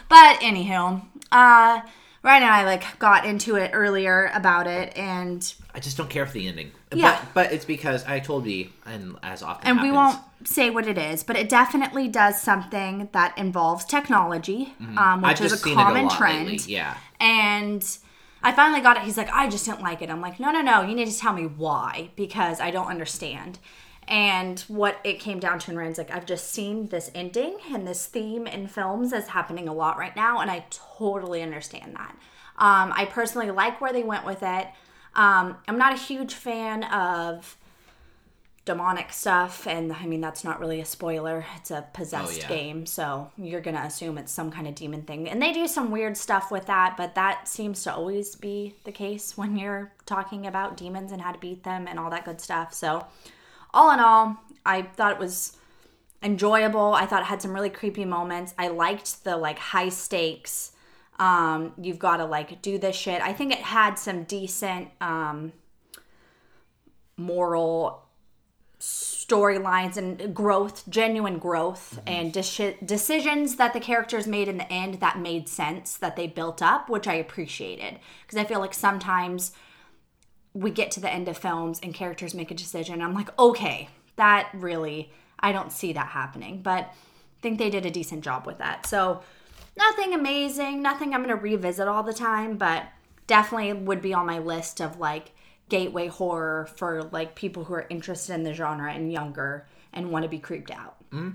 S2: But anywho, uh, Ryan and I like got into it earlier about it, and
S1: I just don't care for the ending.
S2: Yeah.
S1: But, but it's because I told you, and as often
S2: and we won't say what it is, but it definitely does something that involves technology, um, which
S1: Mm-hmm.
S2: Is a
S1: it a
S2: common trend.
S1: lately, yeah.
S2: And I finally got it. He's like, I just didn't like it. I'm like, no, no, no. You need to tell me why because I don't understand. And what it came down to, and Ryan's like, I've just seen this ending and this theme in films is happening a lot right now, and I totally understand that. Um, I personally like where they went with it. Um, I'm not a huge fan of demonic stuff and i mean that's not really a spoiler. It's a possessed
S1: yeah.
S2: game so you're gonna assume it's some kind of demon thing. And they do some weird stuff with that but that seems to always be the case when you're talking about demons and how to beat them and all that good stuff. So all in all i thought it was enjoyable. I thought it had some really creepy moments. I liked the like high stakes. Um you've got to like do this shit. I think it had some decent um moral storylines and growth, genuine growth, mhm. and deci- decisions that the characters made in the end that made sense, that they built up, which I appreciated. Because I feel like sometimes we get to the end of films and characters make a decision. And I'm like, okay, that really, I don't see that happening. But I think they did a decent job with that. So nothing amazing, nothing I'm going to revisit all the time, but definitely would be on my list of like gateway horror for like people who are interested in the genre and younger and want to be creeped out. Mm.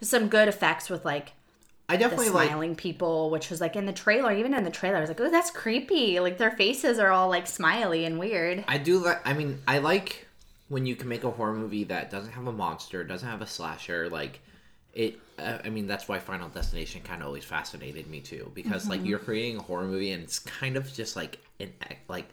S2: Some good effects with like
S1: I
S2: the
S1: definitely like.
S2: smiling people, which was like in the trailer, even in the trailer, I was like, oh, that's creepy. Like their faces are all like smiley and weird.
S1: I do like. I mean, I like when you can make a horror movie that doesn't have a monster, doesn't have a slasher. Like it. Uh, I mean, that's why Final Destination kind of always fascinated me too, because
S2: Mm-hmm.
S1: like you're creating a horror movie and it's kind of just like an like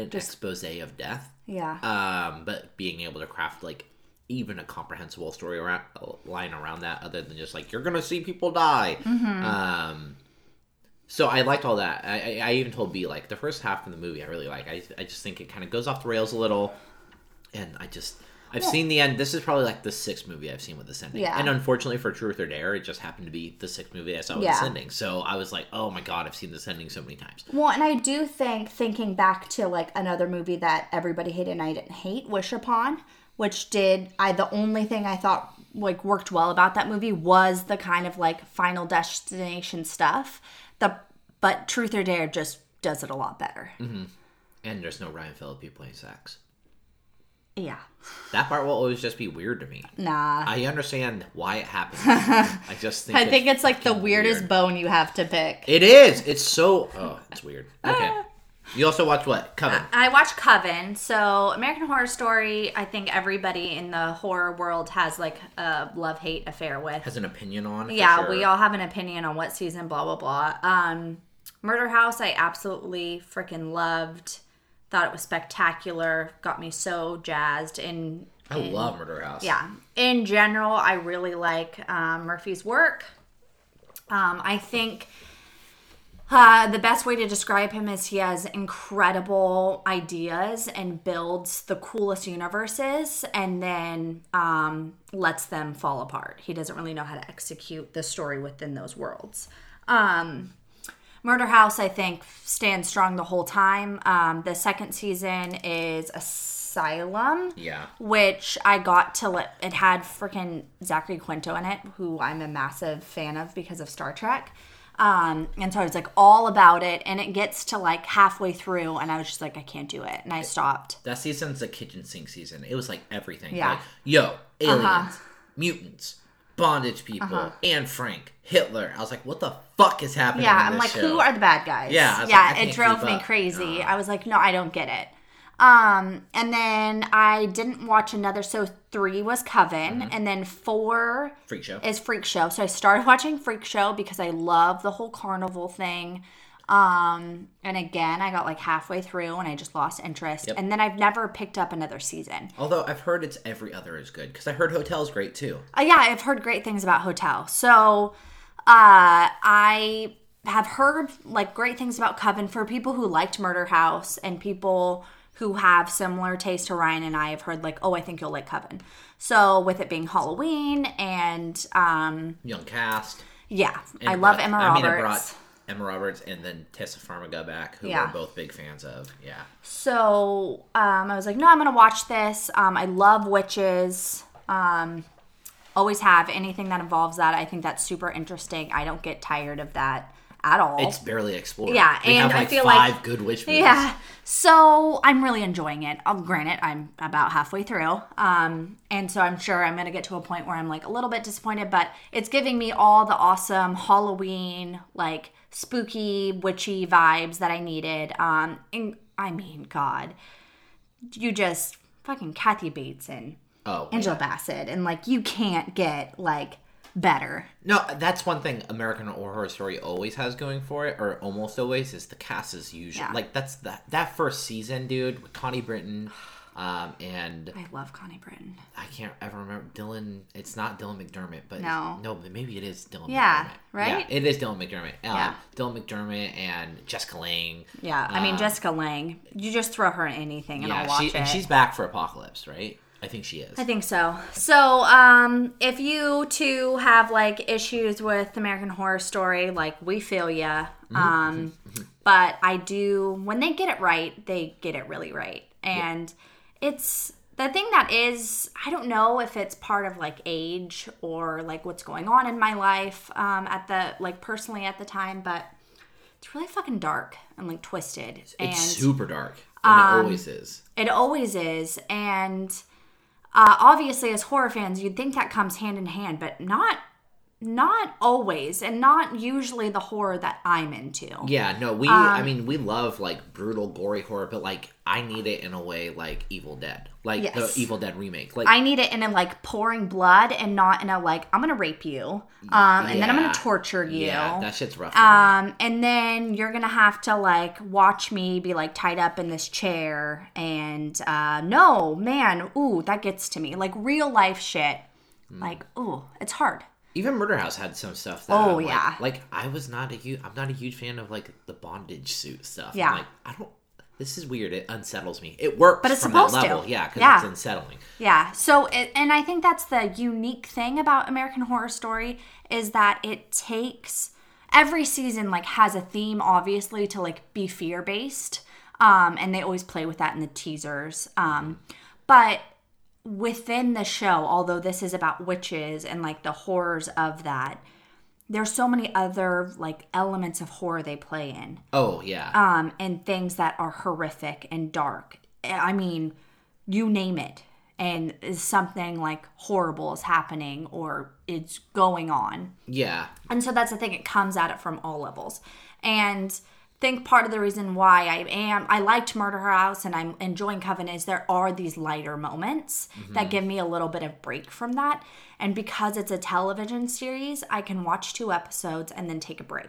S1: an expose of death.
S2: Yeah.
S1: Um, but being able to craft like even a comprehensible story around line around that, other than just like you're gonna see people die. Um, so I liked all that. I, I, I even told B like the first half of the movie I really like. I, I just think it kind of goes off the rails a little, and I just I've seen the end. This is probably like the sixth movie I've seen with this ending.
S2: Yeah.
S1: And unfortunately for Truth or Dare, it just happened to be the sixth movie I saw with
S2: Yeah.
S1: this ending. So I was like, oh my god, I've seen this ending so many times.
S2: Well, and I do think thinking back to like another movie that everybody hated and I didn't hate, Wish Upon, which did I the only thing I thought like worked well about that movie was the kind of like final destination stuff. The but Truth or Dare just does it a lot better. Mm-hmm.
S1: And there's no Ryan Phillippe playing sax.
S2: Yeah.
S1: That part will always just be weird to me.
S2: Nah.
S1: I understand why it happened. I just think
S2: I think it's like the weirdest
S1: weird.
S2: bone you have to pick.
S1: It is. It's so. Oh, it's weird. Okay. You also watch what? Coven.
S2: I watch Coven. So American Horror Story, I think everybody in the horror world has like a love hate affair with.
S1: Has an opinion on.
S2: yeah,
S1: sure.
S2: we all have an opinion on what season, blah blah blah. Um, Murder House, I absolutely freaking loved. Thought it was spectacular. Got me so jazzed. And
S1: I love Murder House.
S2: yeah, in general, I really like um, Murphy's work. Um, I think uh, the best way to describe him is he has incredible ideas and builds the coolest universes and then um, lets them fall apart. He doesn't really know how to execute the story within those worlds. Um, Murder House, I think, stands strong the whole time. Um, the second season is Asylum
S1: Yeah.
S2: which I got to let it had freaking Zachary Quinto in it, who I'm a massive fan of because of Star Trek. Um, and so I was like all about it, and it gets to like halfway through, and I was just like, I can't do it, and I stopped.
S1: That season's a kitchen sink season. It was like everything.
S2: Yeah.
S1: Like, yo, aliens,
S2: Uh-huh.
S1: mutants, bondage people, and Frank, Hitler. I was like, what the fuck is happening?
S2: Yeah, I'm like,
S1: show?
S2: who are the bad guys?
S1: Yeah,
S2: yeah,
S1: like,
S2: it drove me
S1: up.
S2: crazy. I was like, no, I don't get it. Um, and then I didn't watch another. So three was Coven,
S1: Mm-hmm.
S2: and then four
S1: Freak show.
S2: is Freak Show. So I started watching Freak Show because I love the whole carnival thing. Um, and again, I got like halfway through and I just lost interest.
S1: Yep.
S2: And then I've never picked up another season.
S1: Although I've heard it's every other is good because I heard Hotel's great too.
S2: Uh, yeah, I've heard great things about Hotel. So uh, I have heard like great things about Coven for people who liked Murder House and people who have similar taste to Ryan and I have heard like, oh, I think you'll like Coven. So with it being Halloween and um,
S1: Young cast.
S2: yeah, I love
S1: brought-
S2: Emma
S1: I mean,
S2: Roberts.
S1: brought Emma Roberts and then Taissa Farmiga back, who
S2: Yeah.
S1: we're both big fans of. Yeah.
S2: So um, I was like, no, I'm gonna watch this. Um, I love witches. Um, always have anything that involves that. I think that's super interesting. I don't get tired of that at all.
S1: It's barely explored.
S2: Yeah,
S1: we
S2: and
S1: have
S2: I
S1: like
S2: feel
S1: five
S2: like-
S1: good witch movies.
S2: yeah. So I'm really enjoying it. Um, granted, I'm about halfway through. Um, and so I'm sure I'm gonna get to a point where I'm like a little bit disappointed, but it's giving me all the awesome Halloween, like spooky, witchy vibes that I needed. Um, and I mean, God, you just fucking Kathy Bates and
S1: Oh,
S2: Angela Bassett, and like you can't get like better.
S1: No, that's one thing American Horror Story always has going for it, or almost always, is the cast is usually
S2: Yeah.
S1: like that's that that first season, dude, with Connie Britton, um, and
S2: I love Connie Britton.
S1: I can't ever remember Dylan. It's not Dylan McDermott, but
S2: No.
S1: no, but maybe it is Dylan.
S2: Yeah,
S1: McDermott.
S2: right?
S1: Yeah, it is Dylan McDermott. Um,
S2: Yeah.
S1: Dylan McDermott and Jessica Lange.
S2: Yeah, I mean
S1: Um,
S2: Jessica Lange. You just throw her in anything and
S1: yeah,
S2: I'll watch
S1: she,
S2: it.
S1: and she's back for Apocalypse, right? I think she is.
S2: I think so. So, um, if you two have like issues with American Horror Story, like we feel ya.
S1: Mm-hmm.
S2: Um, but I do when they get it right, they get it really right, and it's the thing that is I don't know if it's part of like age or like what's going on in my life um, at the like personally at the time, but it's really fucking dark and like twisted and
S1: it's super dark, and
S2: um,
S1: it always is.
S2: it always is. And uh, obviously, as horror fans, you'd think that comes hand in hand, but not not always, and not usually the horror that I'm into.
S1: Yeah, no, we.
S2: Um,
S1: I mean, we love like brutal, gory horror, but like I need it in a way like Evil Dead, like
S2: Yes.
S1: the Evil Dead remake. Like,
S2: I need it in a like pouring blood and not in a like I'm gonna rape you, um, and then I'm gonna torture you.
S1: yeah, that shit's rough.
S2: Um, and then you're gonna have to like watch me be like tied up in this chair, and uh, no, man, ooh, that gets to me. Like real life shit.
S1: Hmm.
S2: Like, ooh, it's hard.
S1: Even Murder House had some stuff. That
S2: Oh,
S1: I'm
S2: yeah.
S1: like I was not a huge. I'm not a huge fan of like the bondage suit stuff. I'm
S2: Yeah.
S1: like I don't. This is weird. It unsettles me. It works,
S2: But it's
S1: from
S2: supposed
S1: that
S2: to.
S1: level. Yeah, because
S2: Yeah.
S1: it's unsettling.
S2: Yeah. So, it, and I think that's the unique thing about American Horror Story is that it takes every season like has a theme, obviously, to like be fear based, um, and they always play with that in the teasers. Um, but within the show, although this is about witches and like the horrors of that, there's so many other like elements of horror they play in
S1: Oh yeah.
S2: um, and things that are horrific and dark. I mean, you name it, and something like horrible is happening or it's going on.
S1: yeah.
S2: And so that's the thing, it comes at it from all levels. And think part of the reason why I am I liked Murder House and I'm enjoying Coven is there are these lighter moments that give me a little bit of break from that. And because it's a television series, I can watch two episodes and then take a break.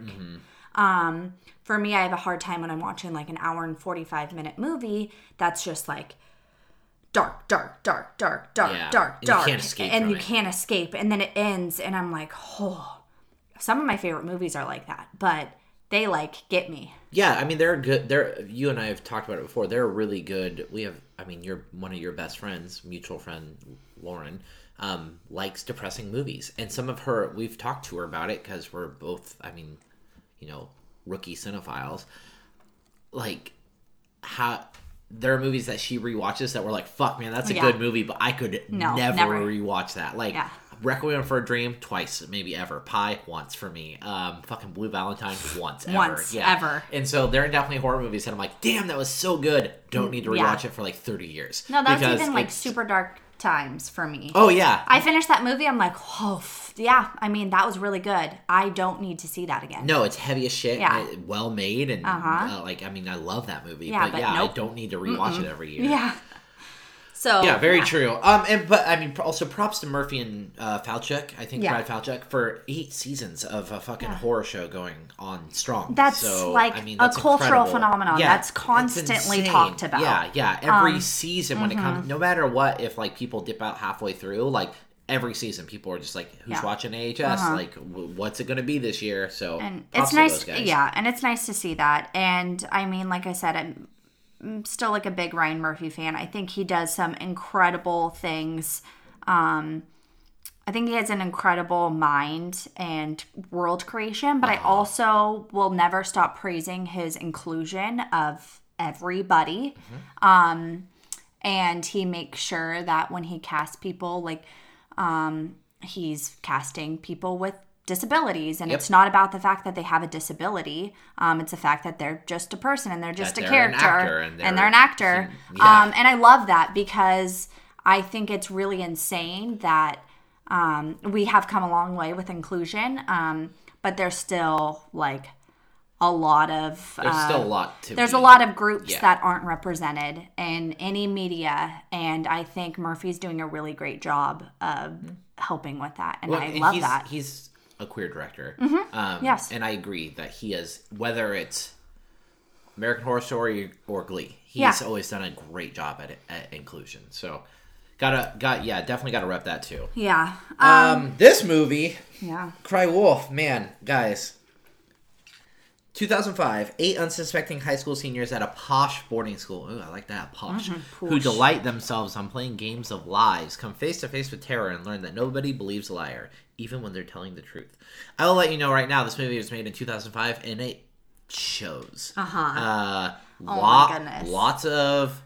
S2: Um, for me, I have a hard time when I'm watching like an hour and 45 minute movie that's just like dark, dark, dark, dark, dark,
S1: Yeah.
S2: dark,
S1: And you
S2: dark.
S1: can't escape
S2: and you
S1: it.
S2: can't escape. And then it ends, and I'm like, oh. Some of my favorite movies are like that, but they like get me.
S1: Yeah, I mean they're good. They're you and I have talked about it before. They're really good. We have, I mean, you're one of your best friends, mutual friend Lauren, um, likes depressing movies, and some of her we've talked to her about it because we're both, I mean, you know, rookie cinephiles. Like how there are movies that she rewatches that were like, "Fuck, man, that's a
S2: Yeah.
S1: good movie," but I could
S2: No,
S1: never,
S2: never.
S1: rewatch that. Like.
S2: Yeah.
S1: Requiem for a Dream twice, maybe ever. Pi once for me. Um, fucking Blue Valentine once ever.
S2: Once,
S1: yeah.
S2: ever.
S1: And so they're definitely horror movies and I'm like, damn, that was so good. Don't need to
S2: Mm, yeah.
S1: rewatch it for like 30 years.
S2: No, that's even like super dark times for me.
S1: Oh yeah.
S2: I finished that movie. I'm like, oh, yeah. I mean, that was really good. I don't need to see that again.
S1: no, it's heavy as shit.
S2: Yeah.
S1: well made, and
S2: Uh-huh.
S1: uh, like I mean, I love that movie.
S2: Yeah,
S1: but,
S2: but
S1: yeah,
S2: nope.
S1: I don't need to rewatch it every year.
S2: Yeah. So
S1: Yeah, very true. Um, and but I mean, also props to Murphy and uh, Falchuk. I think
S2: Yeah.
S1: Brad Falchuk for eight seasons of a fucking horror show going on strong.
S2: That's
S1: so,
S2: like
S1: I mean,
S2: a cultural
S1: incredible.
S2: phenomenon.
S1: Yeah,
S2: That's constantly talked about. Um,
S1: Yeah, yeah. Every season when it
S2: mm-hmm.
S1: comes, no matter what, if like people dip out halfway through, like every season, people are just like, "Who's
S2: Yeah. Uh-huh.
S1: watching AHS? Like, w- what's it going to be this year?" So
S2: and it's nice
S1: those guys.
S2: yeah and it's nice to see that and i mean like i said I'm still like a big ryan murphy fan. I think he does some incredible things. Um i think he has an incredible mind and world creation but i also will never stop praising his inclusion of everybody. Um and he makes sure that when he casts people like um he's casting people with disabilities and
S1: Yep.
S2: it's not about the fact that they have a disability um, it's the fact that they're just a person and they're just
S1: That
S2: a
S1: they're
S2: character
S1: actor and
S2: and,
S1: they're-
S2: they're an actor
S1: Yeah.
S2: um, and i love that because i think it's really insane that um, we have come a long way with inclusion um, but there's still like a lot of
S1: There's
S2: uh,
S1: still a lot to.
S2: there's
S1: be-
S2: a lot of groups
S1: Yeah.
S2: that aren't represented in any media and i think murphy's doing a really great job of helping with that and
S1: Well,
S2: i
S1: and
S2: love
S1: he's,
S2: that
S1: He's a queer director. Um,
S2: Yes.
S1: And I agree that he is, whether it's American Horror Story or Glee, he's
S2: Yeah.
S1: always done a great job at, at inclusion. So, gotta, got, yeah, definitely gotta rep that too.
S2: yeah
S1: Um, this movie,
S2: yeah
S1: Cry Wolf, man, guys. 2005, eight unsuspecting high school seniors at a posh boarding school. Ooh, I like that, posh. Who delight themselves on playing games of lies, come face to face with terror and learn that nobody believes a liar, even when they're telling the truth. I will let you know right now, this movie was made in 2005, and it shows.
S2: uh-huh
S1: Uh,
S2: my
S1: lot,
S2: goodness.
S1: Lots of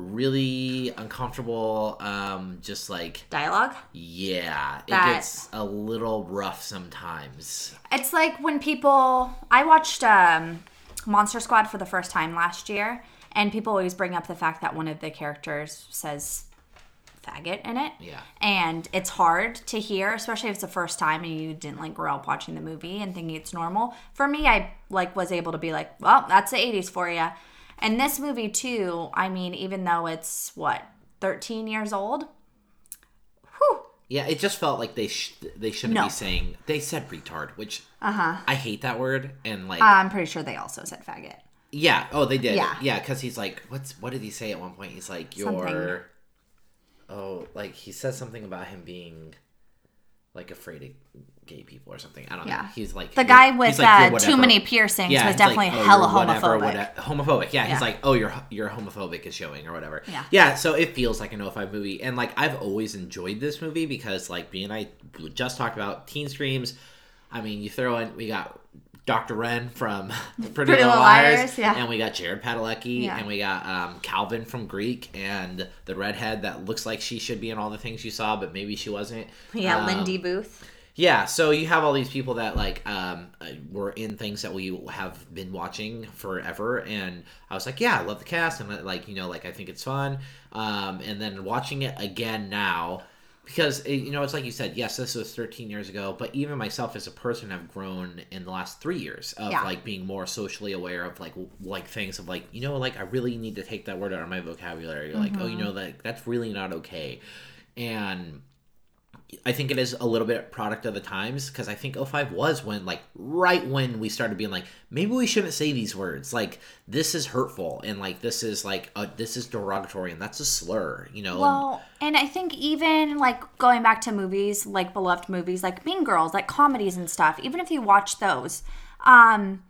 S1: really uncomfortable, um, just like
S2: dialogue
S1: yeah, it gets a little rough sometimes.
S2: it's like when people i watched um, monster squad for the first time last year and people always bring up the fact that one of the characters says faggot in it
S1: Yeah.
S2: and it's hard to hear especially if it's the first time and you didn't like grow up watching the movie and thinking it's normal for me i like was able to be like well that's the 80s for you and this movie too i mean even though it's what 13 years old whew,
S1: Yeah, it just felt like they sh- they shouldn't
S2: No.
S1: be saying they said retard, which uh-huh. I hate that word and like
S2: i'm pretty sure they also said faggot
S1: yeah, oh they did.
S2: Yeah.
S1: Yeah, cuz he's like what's what did he say at one point? He's like you're
S2: Something.
S1: Oh, like he says something about him being like afraid of gay people or something. I don't know.
S2: Yeah.
S1: He's like
S2: the guy with
S1: like,
S2: uh, too many piercings
S1: Yeah,
S2: was definitely
S1: like, "Oh,
S2: hella
S1: you're whatever,
S2: homophobic
S1: homophobic. Yeah,
S2: Yeah.
S1: he's like, oh, you're you're homophobic is showing or whatever.
S2: Yeah.
S1: yeah. So it feels like a no five movie, and like I've always enjoyed this movie because like B and I just talked about teen streams. I mean, you throw in we got Dr. Wren from Pretty,
S2: Pretty
S1: Little
S2: Little
S1: Liars,
S2: Liars, yeah.
S1: and we got Jared Padalecki,
S2: Yeah.
S1: and we got um, Calvin from Greek, and the redhead that looks like she should be in all the things you saw, but maybe she wasn't.
S2: yeah
S1: Um,
S2: lindy booth
S1: yeah, so you have all these people that like um uh, were in things that we have been watching forever, and I was like, yeah, I love the cast, and uh, like you know, like I think it's fun. Um, and then watching it again now, because it, you know it's like you said yes this was 13 years ago but even myself as a person i've grown in the last three years of
S2: Yeah.
S1: like being more socially aware of like like things of like you know like i really need to take that word out of my vocabulary like oh you
S2: Mm-hmm.
S1: know like that's really not okay and I think it is a little bit product of the times because I think 05 was when like right when we started being like maybe we shouldn't say these words. Like this is hurtful and like this is like uh this is derogatory and that's a slur you know
S2: Well, and I think even like going back to movies, like beloved movies, like Mean Girls, like comedies and stuff, even if you watch those, um,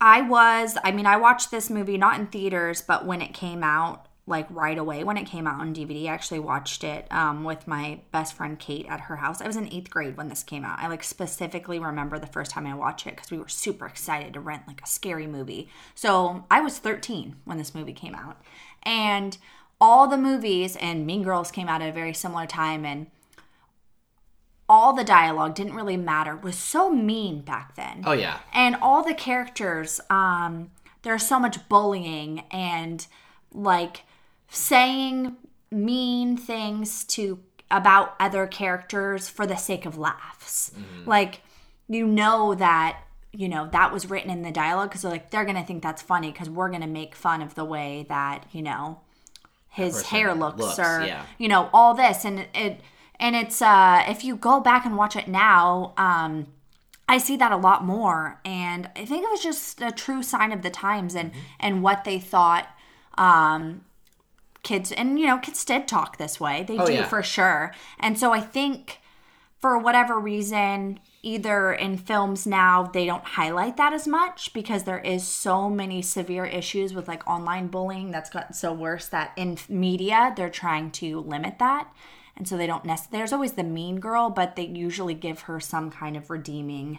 S2: I was, I mean, I watched this movie not in theaters, but when it came out, like right away when it came out on DVD, I actually watched it um, with my best friend Kate at her house. I was in eighth grade when this came out. I like specifically remember the first time I watched it because we were super excited to rent like a scary movie. So I was 13 when this movie came out. And all the movies and Mean Girls came out at a very similar time and all the dialogue didn't really matter was so mean back then
S1: oh yeah
S2: and all the characters um there's so much bullying and like saying mean things to about other characters for the sake of laughs like you know that you know that was written in the dialogue because they're like they're gonna think that's funny because we're gonna make fun of the way that you know his hair looks,
S1: looks,
S2: or
S1: yeah.
S2: you know all this and it and it's uh if you go back and watch it now um I see that a lot more, and I think it was just a true sign of the times and
S1: Mm-hmm.
S2: and what they thought. Um, kids and you know kids did talk this way; they
S1: Oh,
S2: do
S1: yeah.
S2: for sure. And so I think for whatever reason, either in films now they don't highlight that as much because there is so many severe issues with like online bullying that's gotten so worse that in media they're trying to limit that. And so they don't necessarily, there's always the mean girl, but they usually give her some kind of redeeming.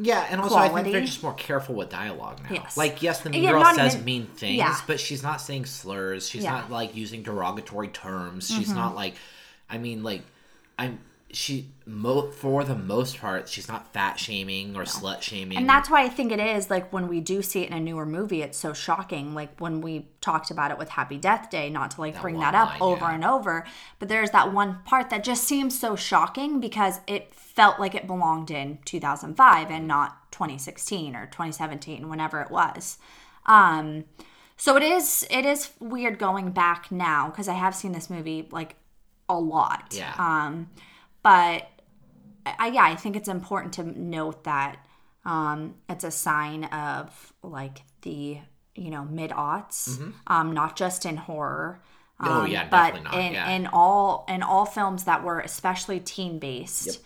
S1: Yeah, and also I think they're just more careful with dialogue now.
S2: Yes.
S1: Like, yes, the mean
S2: Yeah,
S1: girl says
S2: even-
S1: mean things,
S2: yeah.
S1: but she's not saying slurs. She's
S2: Yeah. Mm-hmm.
S1: not like using derogatory terms. She's not like, I mean, like, I'm she mo- for the most part, she's not fat shaming or slut shaming.
S2: And that's why I think it is like when we do see it in a newer movie, it's so shocking. Like when we talked about it with Happy Death Day, not to like bring that up
S1: line,
S2: over
S1: yeah.
S2: and over, but there's that one part that just seems so shocking because it felt like it belonged in 2005 and not 2016 or 2017, whenever it was. Um, so it is it is weird going back now because I have seen this movie like a lot.
S1: Yeah.
S2: Um, but I, yeah, I think it's important to note that um, it's a sign of like the you know mid aughts, um, not just in horror.
S1: Mm-hmm. Oh,
S2: um,
S1: yeah,
S2: but
S1: definitely not,
S2: in
S1: yeah.
S2: in all in all films that were especially teen based,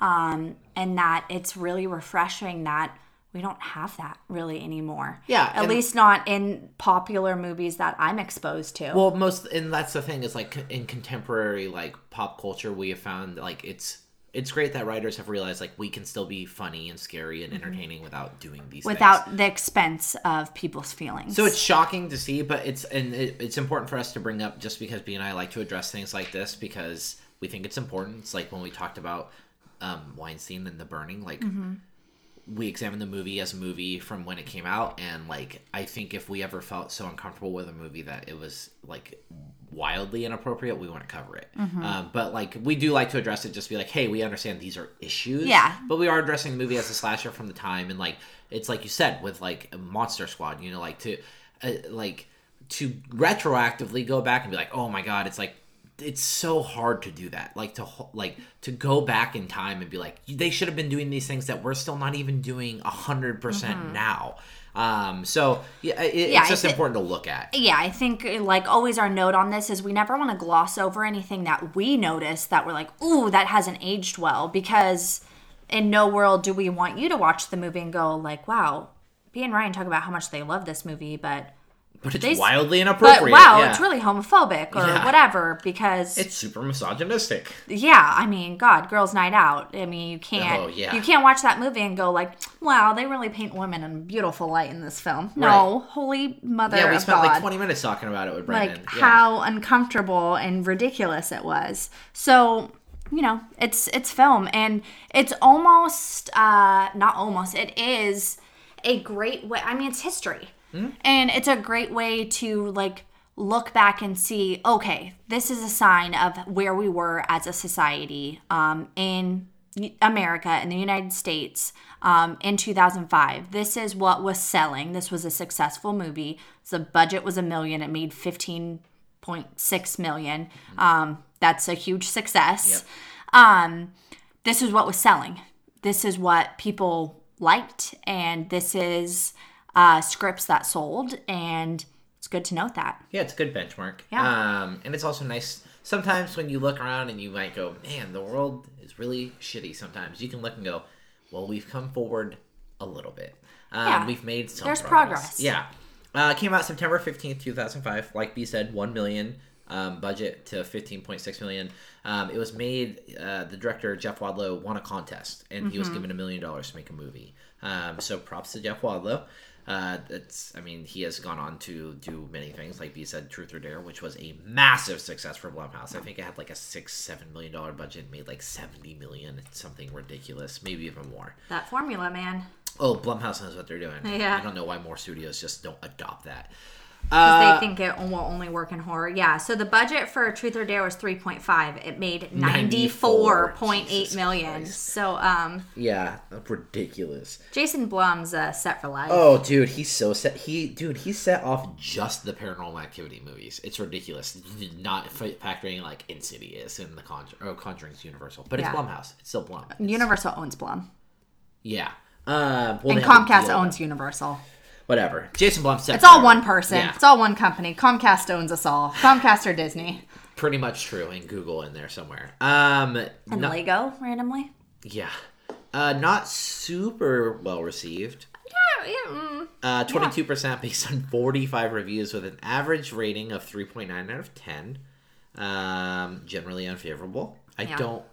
S2: um, and that it's really refreshing that we don't have that really anymore.
S1: Yeah,
S2: at least not in popular movies that I'm exposed to.
S1: Well, most and that's the thing is like in contemporary like pop culture, we have found like it's it's great that writers have realized like we can still be funny and scary and entertaining without doing these things.
S2: without the expense of people's feelings.
S1: So it's shocking to see, but it's and it, it's important for us to bring up just because B and I like to address things like this because we think it's important. It's like when we talked about um, Weinstein and the burning, like we examine the movie as a movie from when it came out, and like I think if we ever felt so uncomfortable with a movie that it was like wildly inappropriate, we wouldn't cover it. Um, but like we do like to address it, just be like, hey, we understand these are issues.
S2: Yeah.
S1: But we are addressing the movie as a slasher from the time, and like it's like you said with like Monster Squad, you know, like to uh, like to retroactively go back and be like, oh my god, it's like it's so hard to do that like to like to go back in time and be like they should have been doing these things that we're still not even doing a hundred percent now um so yeah, it,
S2: Mm-hmm. Yeah,
S1: it's just
S2: it's-
S1: important to look at
S2: yeah, I think like always our note on this is we never want to gloss over anything that we notice that we're like, ooh, that hasn't aged well because in no world do we want you to watch the movie and go like, wow, B and Ryan talk about how much they love this movie, but
S1: but it's
S2: they-
S1: wildly
S2: but
S1: inappropriate
S2: wow,
S1: yeah.
S2: it's really homophobic or
S1: Yeah.
S2: whatever because
S1: it's super misogynistic
S2: yeah, I mean, God, girls' night out. I mean, you can't
S1: Oh, yeah.
S2: you can't watch that movie and go like, wow, they really paint women in a beautiful light in this film. No, holy mother
S1: yeah we spent
S2: God.
S1: like 20 minutes talking about it with Brendan
S2: like how uncomfortable and ridiculous it was. So, you know, it's it's film and it's almost uh not almost, it is a great way I mean it's history.
S1: Hmm?
S2: And it's a great way to like look back and see, okay, this is a sign of where we were as a society um, in America, in the United States, um, in 2005. This is what was selling. This was a successful movie. The budget was a million. It made 15.6 million. Um, that's a huge success. Um, this is what was selling. This is what people liked, and this is uh, scripts that sold. And it's good to note that.
S1: Yeah, it's a good benchmark.
S2: Yeah.
S1: Um, and it's also nice sometimes when you look around and you might go, man, the world is really shitty sometimes. You can look and go, well, we've come forward a little bit. Um,
S2: Yeah.
S1: We've made some
S2: There's
S1: progress.
S2: progress.
S1: Yeah. Uh, came out September 15th, 2005. Like B said, 1 million um, budget to 15.6 million. Um, it was made, uh, the director, Jeff Wadlow, won a contest and he was
S2: Mm-hmm.
S1: given a million dollars to make a movie. Um, so props to Jeff Wadlow. Uh, that's, I mean, he has gone on to do many things, like B said, Truth or Dare, which was a massive success for Blumhouse. I think it had like a six, seven million dollar budget, made like seventy million, something ridiculous, maybe even more.
S2: That formula, man.
S1: Oh, Blumhouse knows what they're doing.
S2: Yeah.
S1: I don't know why more studios just don't adopt that.
S2: Because
S1: Uh,
S2: they think it will only work in horror. Yeah. So the budget for Truth or Dare was three point five. It made
S1: 94.8
S2: million.
S1: Christ.
S2: So um,
S1: Yeah, ridiculous.
S2: Jason Blum's uh, set for life.
S1: Oh, dude, he's so set. He, dude, he set off just the Paranormal Activity movies. It's ridiculous. Not factoring like Insidious and the Conjur- oh, Conjuring's Universal, but it's
S2: Yeah.
S1: Blumhouse. It's still Blum.
S2: Universal owns Blum,
S1: Yeah. Uh, well,
S2: and
S1: they have a
S2: Comcast owns Universal.
S1: Whatever. Jason Blum said
S2: It's all one person.
S1: Yeah,
S2: It's all one company. Comcast owns us all. Comcast or Disney
S1: pretty much true. And Google in there somewhere. Um,
S2: and
S1: not-
S2: Lego randomly.
S1: yeah. Uh, not super well received.
S2: Yeah, yeah. Mm.
S1: Uh, 22% based on 45 reviews with an average rating of 3.9 out of 10. Um, generally unfavorable. I
S2: Yeah.
S1: don't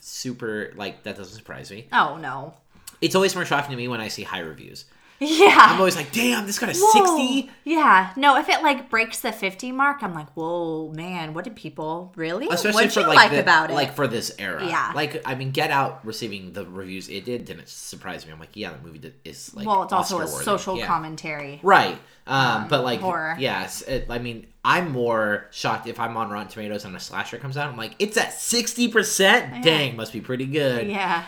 S1: super, like, that doesn't surprise me.
S2: Oh no.
S1: It's always more shocking to me when I see high reviews.
S2: Yeah.
S1: I'm always like, damn, this got a
S2: Whoa.
S1: 60?
S2: Yeah. No, if it like breaks the 50 mark, I'm like, whoa, man, what did people really?
S1: Especially for like,
S2: like
S1: the-
S2: about it?
S1: like for this era.
S2: Yeah.
S1: Like I mean, Get Out receiving the reviews it did didn't surprise me. I'm like, yeah, the movie did- is like
S2: well, it's also a social
S1: Yeah.
S2: commentary.
S1: Right. Um, but like,
S2: horror.
S1: yes, it, I mean, I'm more shocked if I'm on Rotten Tomatoes and a slasher comes out. I'm like, it's at sixty percent. Dang, must be pretty good.
S2: Yeah.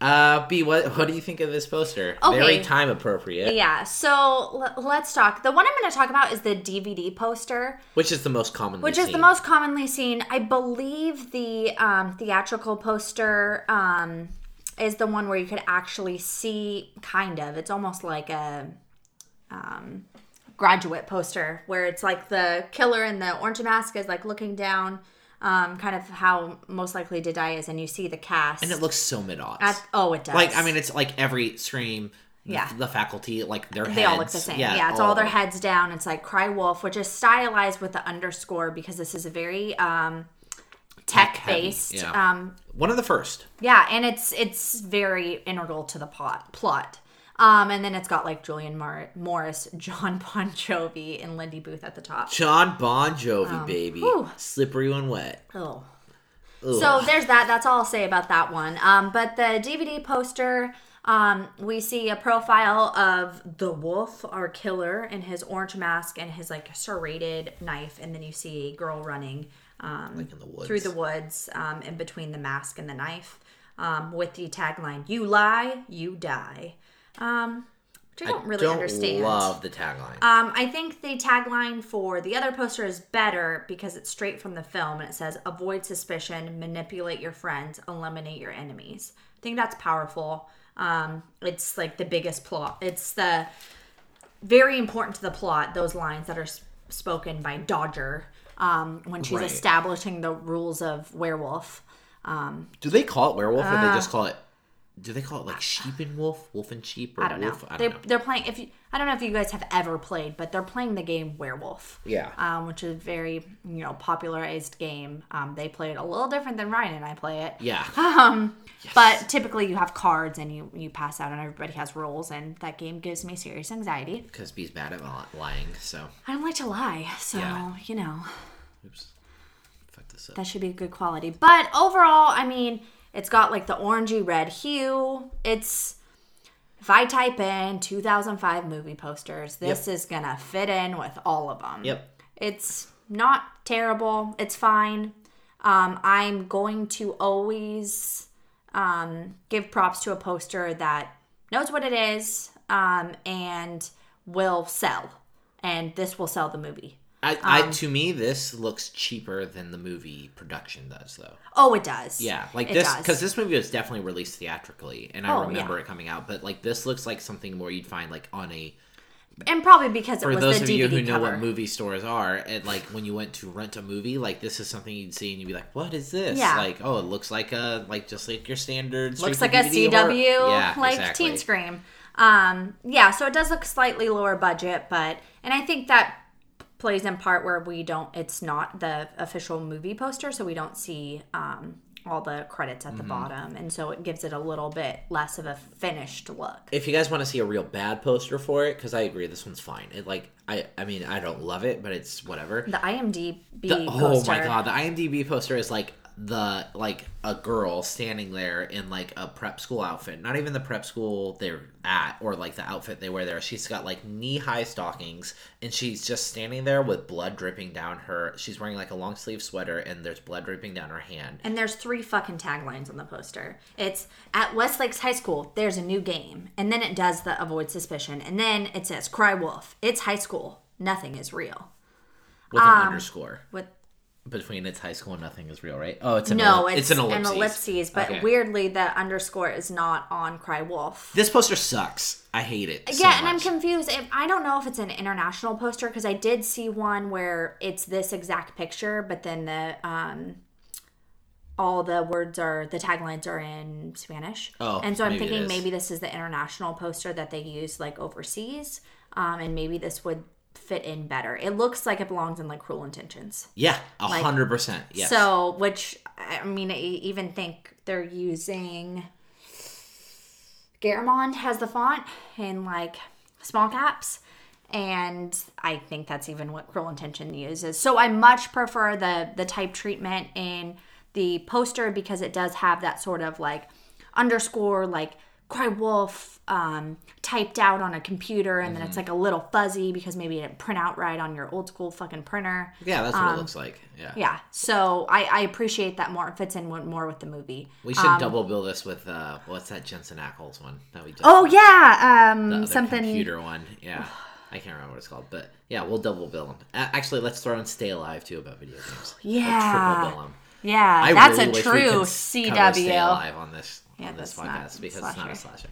S1: Uh, B, what what do you think of this poster?
S2: Okay.
S1: Very time appropriate.
S2: Yeah. So l- let's talk. The one I'm going to talk about is the DVD poster,
S1: Which is the most common.
S2: which is the most commonly seen. I believe the um, theatrical poster um, is the one where you could actually see, kind of. It's almost like a um, graduate poster where it's like the killer in the orange mask is like looking down. Um, kind of how most likely to die is, and you see the cast.
S1: and it looks so mid odds.
S2: Oh, it does.
S1: Like I mean, it's like every scream. the-
S2: Yeah.
S1: The, faculty, like their
S2: they all look the same. Yeah, it's all their heads down. It's like Cry Wolf, which is stylized with the underscore because this is a very um, tech based.
S1: yeah.
S2: Um,
S1: One of the first.
S2: yeah, and it's it's very integral to the plot. Plot. Um, and then it's got like Julian Mar- Morris, John Bon Jovi, and Lindy Booth at the top.
S1: John Bon Jovi, baby,
S2: Um, whew.
S1: slippery when wet.
S2: Oh. So there's that. That's all I'll say about that one. Um, but the DVD poster, um, we see a profile of the wolf, our killer, in his orange mask and his like serrated knife, and then you see a girl running um,
S1: like in the woods.
S2: through the woods um, in between the mask and the knife, um, with the tagline "You lie, you die," um, which I don't really
S1: don't
S2: understand.
S1: love the tagline.
S2: Um, I think the tagline for the other poster is better because it's straight from the film and it says avoid suspicion, manipulate your friends, eliminate your enemies. I think that's powerful. Um, it's like the biggest plot. It's the very important to the plot, those lines that are s- spoken by Dodger um, when she's
S1: Right.
S2: establishing the rules of werewolf. Um,
S1: Do they call it werewolf or they just call it? Do they call it like sheep and wolf, wolf and sheep, or
S2: I don't know.
S1: wolf? I
S2: They,
S1: don't know.
S2: They're playing. If you, I don't know if you guys have ever played, but they're playing the game Werewolf.
S1: Yeah.
S2: Um, which is a very you know popularized game. Um, they play it a little different than Ryan and I play it.
S1: Yeah.
S2: Um, but typically you have cards and you you pass out and everybody has rules and that game gives me serious anxiety.
S1: Because B's bad at lying, so
S2: I don't like to lie, so
S1: Yeah.
S2: you know
S1: oops. Fuck this up.
S2: that should be a good quality. But overall, I mean, it's got like the orangey red hue. It's if I type in 2005 movie posters, this is gonna fit in with all of them.
S1: Yep.
S2: It's not terrible. It's fine. Um, I'm going to always um, give props to a poster that knows what it is um, and will sell. And this will sell the movie.
S1: I, I
S2: Um,
S1: to me this looks cheaper than the movie production does though.
S2: Oh, it does.
S1: Yeah, like
S2: It
S1: this because this movie was definitely released theatrically, and I
S2: Oh,
S1: remember
S2: yeah.
S1: it coming out. But like this looks like something more you'd find like on a
S2: and probably because it
S1: for
S2: was
S1: those
S2: the
S1: of
S2: DVD
S1: you who know what movie stores are, and like when you went to rent a movie, like this is something you'd see and you'd be like, "What is this?"
S2: Yeah.
S1: Like, oh, it looks like a like just like your standard.
S2: looks like a CW
S1: Yeah,
S2: like
S1: exactly.
S2: Teen Scream. Um, yeah, so it does look slightly lower budget, but and I think that plays in part where we don't. It's not the official movie poster, so we don't see um, all the credits
S1: Mm-hmm.
S2: at the bottom, and so it gives it a little bit less of a finished look.
S1: If you guys want to see a real bad poster for it, because I agree, this one's fine. It like I I mean I don't love it, but it's whatever.
S2: The IMDb
S1: The- oh
S2: poster.
S1: my god, the IMDb poster is like the like a girl standing there in like a prep school outfit. Not even the prep school they're at or like the outfit they wear there. She's got like knee-high stockings and she's just standing there with blood dripping down her. She's wearing like a long sleeve sweater and there's blood dripping down her hand.
S2: And there's three fucking taglines on the poster. It's at Westlakes High School, there's a new game. And then it does the avoid suspicion. And then it says, Cry Wolf, it's high school, nothing is real.
S1: With an
S2: Um,
S1: underscore
S2: With
S1: between its high school and nothing is real, right? Oh, it's an
S2: no,
S1: elli-
S2: it's,
S1: an
S2: an
S1: ellipses.
S2: ellipses, but
S1: Okay.
S2: weirdly the underscore is not on Cry Wolf.
S1: This poster sucks. I hate it. so
S2: yeah, and I'm confused. If, I don't know if it's an international poster because I did see one where it's this exact picture, but then the um, all the words are the taglines are in Spanish.
S1: Oh,
S2: and so I'm thinking maybe this is the international poster that they use like overseas, um, and maybe this would fit in better. It looks like it belongs in like Cruel Intentions.
S1: Yeah, a hundred percent. Yes.
S2: So, which I mean, I even think they're using. Garamond has the font in like small caps, and I think that's even what Cruel Intention uses. So I much prefer the the type treatment in the poster because it does have that sort of like underscore like cry wolf um, typed out on a computer and then it's like a little fuzzy because maybe it didn't print out right on your old school fucking printer
S1: yeah, that's what it looks like. Yeah.
S2: um, yeah so i i appreciate that more it fits in more with the movie
S1: We should double bill this with uh, what's that Jensen Ackles one that we did?
S2: oh yeah um something
S1: computer one. Yeah, I can't remember what it's called, but yeah, we'll double bill them. Actually, let's throw in Stay Alive too about video games.
S2: Yeah.
S1: triple bill them.
S2: Yeah
S1: I
S2: that's
S1: really
S2: a true
S1: Stay Alive on this
S2: Yeah,
S1: on this podcast because it's not a
S2: slasher.
S1: slasher.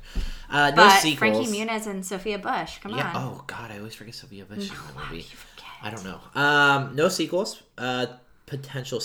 S1: Uh, no
S2: but
S1: sequels.
S2: frankie muniz and sophia bush come
S1: Yeah.
S2: on
S1: Oh God, I always forget Sophia Bush in the movie.
S2: forget?
S1: I don't know. Um, no sequels. Uh, potential.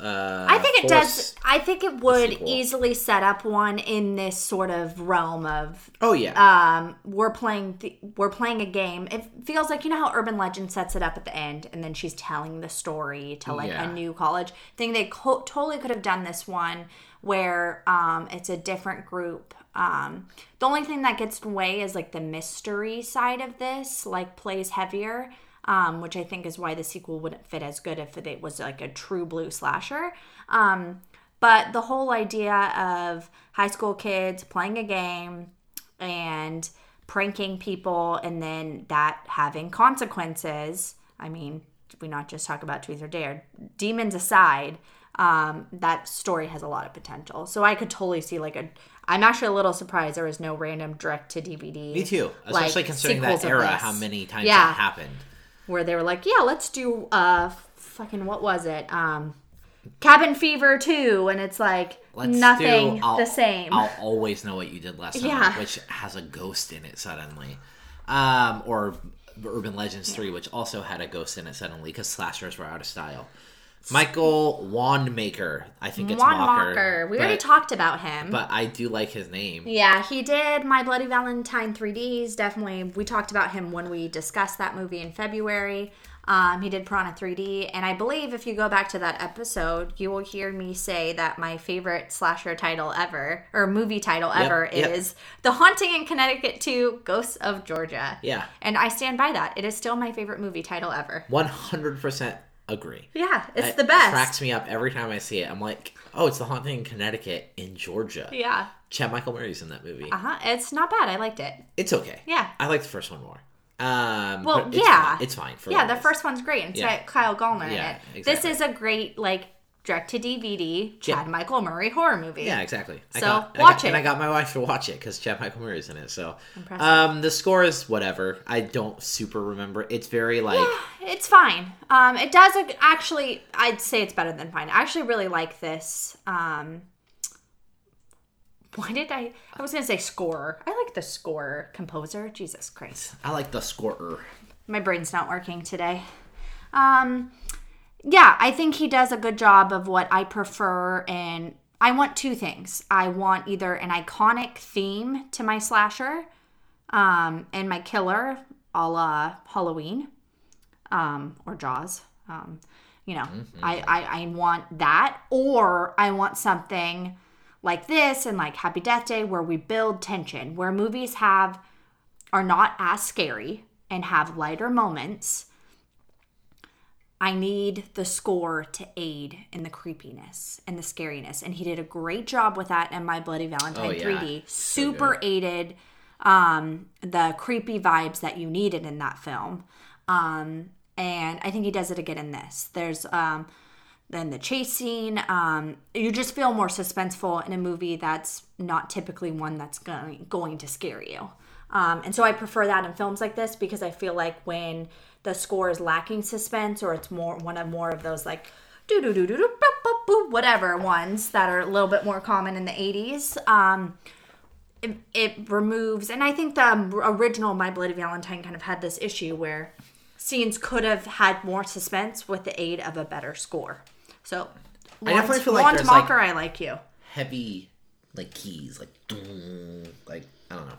S1: Uh,
S2: I think it does. I think it would easily set up one in this sort of realm of
S1: Oh yeah.
S2: um, we're playing the, we're playing a game. It feels like you know how Urban Legend sets it up at the end, and then she's telling the story to like
S1: Yeah.
S2: a new college. thing. they co- totally could have done this one where um, it's a different group. Um, the only thing that gets in the way is like the mystery side of this, like plays heavier. Um, which I think is why the sequel wouldn't fit as good if it was like a true blue slasher. Um, but the whole idea of high school kids playing a game and pranking people and then that having consequences. I mean, we not just talk about truth or dare. Demons aside, um, that story has a lot of potential. So I could totally see like a. I'm actually a little surprised there was no random direct to DVD.
S1: Me too.
S2: like,
S1: Especially considering
S2: sequels
S1: that era, how many times
S2: Yeah.
S1: that happened.
S2: Where they were like, yeah, let's do uh fucking what was it? Um Cabin Fever 2 and it's like
S1: Let's
S2: nothing
S1: do,
S2: the same.
S1: I'll always know what you did last summer,
S2: Yeah.
S1: which has a ghost in it suddenly, um, or Urban Legends Three, which also had a ghost in it suddenly because slashers were out of style. Michael Wandmacher, I think it's
S2: Juan
S1: Mocker.
S2: Walker. We
S1: but,
S2: already talked about him.
S1: but I do like his name.
S2: yeah, he did My Bloody Valentine 3Ds. Definitely, we talked about him when we discussed that movie in February. Um, he did Piranha 3D, and I believe if you go back to that episode, you will hear me say that my favorite slasher title ever, or movie title ever,
S1: yep.
S2: is The Haunting in Connecticut 2 Ghosts of Georgia.
S1: Yeah.
S2: And I stand by that. It is still my favorite movie title ever.
S1: One hundred percent agree.
S2: Yeah, it's
S1: It
S2: the best.
S1: Cracks me up every time I see it. I'm like, oh, it's the haunting in Connecticut in Georgia.
S2: Yeah.
S1: Chad Michael Murray's in that movie.
S2: Uh huh. It's not bad. I liked it.
S1: It's okay.
S2: Yeah.
S1: I like the first one more. Um,
S2: Well,
S1: it's
S2: yeah.
S1: fine. it's fine. For
S2: yeah, the first one's great. It's
S1: Yeah.
S2: got Kyle Gallner
S1: Yeah,
S2: in it. This is a great like direct to DVD Chad
S1: Yeah.
S2: Michael Murray horror movie.
S1: Yeah, exactly. I
S2: So,
S1: got,
S2: watch
S1: got-
S2: it.
S1: and I got my wife to watch it because Chad Michael Murray's in it. So,
S2: Impressive.
S1: um, the score is whatever. I don't super remember. It's very like
S2: It's fine. Um, it does ac- actually. I'd say it's better than fine. I actually really like this. Um, why did I? I was gonna say scorer. I like the scorer composer. Jesus Christ,
S1: I like the scorer.
S2: my brain's not working today. Um, yeah, I think he does a good job of what I prefer, and I want two things. I want either an iconic theme to my slasher, um, and my killer, a la Halloween, um, or Jaws. Um, you know, I, I I want that, or I want something like this and like Happy Death Day where we build tension, where movies have are not as scary and have lighter moments. I need the score to aid in the creepiness and the scariness. And he did a great job with that in My Bloody Valentine
S1: Oh, yeah.
S2: 3D. Super aided um, the creepy vibes that you needed in that film. Um, and I think he does it again in this. There's um, then the chase scene. Um, you just feel more suspenseful in a movie that's not typically one that's going going to scare you. Um, and so I prefer that in films like this because I feel like when the score is lacking suspense or it's more one of more of those like do do do do do boop, boop, boop, whatever ones that are a little bit more common in the 80s. Um, it, it removes, and I think the um, original My Bloody Valentine kind of had this issue where scenes could have had more suspense with the aid of a better score. So,
S1: I definitely feel like
S2: want
S1: there's, like-
S2: Mocker, I like you.
S1: Heavy like keys, like like I don't know,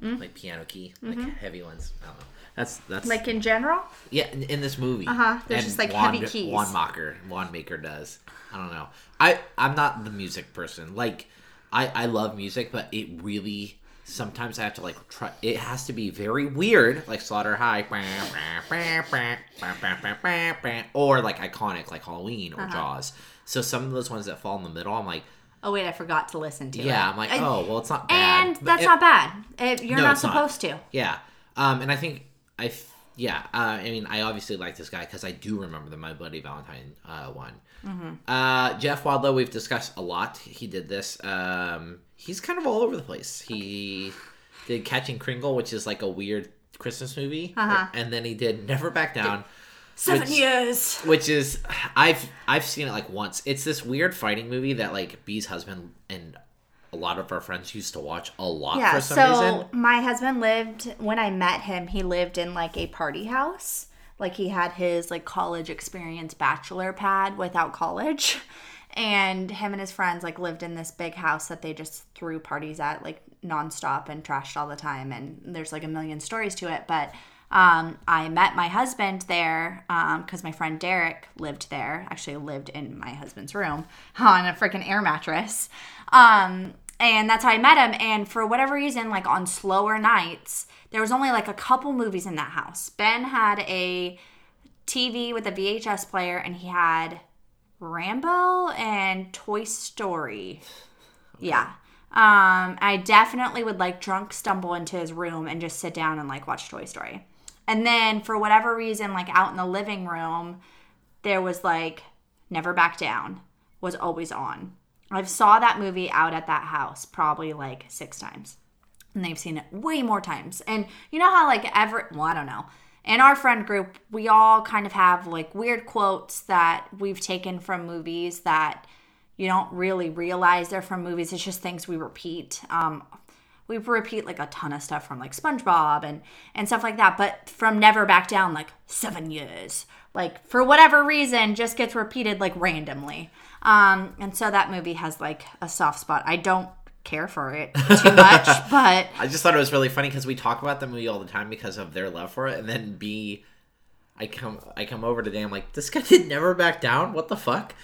S1: mm-hmm. like piano key, like mm-hmm. heavy ones. I don't know. That's that's
S2: Like in general,
S1: Yeah, in, in this movie.
S2: Uh-huh, there's
S1: And
S2: just, like,
S1: Wand,
S2: heavy keys.
S1: Wand Mocker, Wand Maker does. I don't know. I I'm not the music person. Like, I I love music, but it really sometimes I have to like try. It has to be very weird, like Slaughter High, or like iconic, like Halloween
S2: Uh-huh.
S1: or Jaws. So some of those ones that fall in the middle, I'm like,
S2: oh wait, I forgot to listen to it.
S1: yeah, I'm like, oh, well, it's not bad.
S2: and that's
S1: it-
S2: not bad. It, you're
S1: No,
S2: not
S1: it's not.
S2: supposed to.
S1: Yeah, um, and I think I, f- yeah, uh, I mean, I obviously like this guy because I do remember the My Bloody Valentine uh, one. Uh, Jeff Wadlow, we've discussed a lot. He did this. Um, he's kind of all over the place. He did Catching Kringle, which is like a weird Christmas movie,
S2: Uh-huh.
S1: and then he did Never Back Down.
S2: Seven
S1: Which-
S2: years.
S1: Which is I've I've seen it like once. It's this weird fighting movie that like B's husband and a lot of our friends used to watch a lot
S2: Yeah,
S1: for some
S2: so
S1: reason.
S2: my husband lived when I met him, he lived in like a party house. Like he had his like college experience bachelor pad without college. And him and his friends like lived in this big house that they just threw parties at like nonstop and trashed all the time. And there's like a million stories to it. But um, I met my husband there because my friend Derek lived there. Actually, lived in my husband's room on a freaking air mattress. Um, and that's how I met him. And for whatever reason, like on slower nights, there was only like a couple movies in that house. Ben had a TV with a VHS player, and he had Rambo and Toy Story. Yeah. Um, I definitely would like drunk stumble into his room and just sit down and like watch Toy Story. And then for whatever reason, like out in the living room, there was like Never Back Down was always on. I've saw that movie out at that house probably like six times. And they've seen it way more times. And you know how like ever well, I don't know. In our friend group, we all kind of have like weird quotes that we've taken from movies that you don't really realize they're from movies. It's just things we repeat. Um, we repeat like a ton of stuff from like SpongeBob and and stuff like that. But from Never Back Down, like seven years, like for whatever reason, just gets repeated like randomly. Um, and so that movie has like a soft spot. I don't care for it too much, but
S1: I just thought it was really funny because we talk about the movie all the time because of their love for it, and then B, I come I come over today. I'm like, this guy did never back down. What the fuck?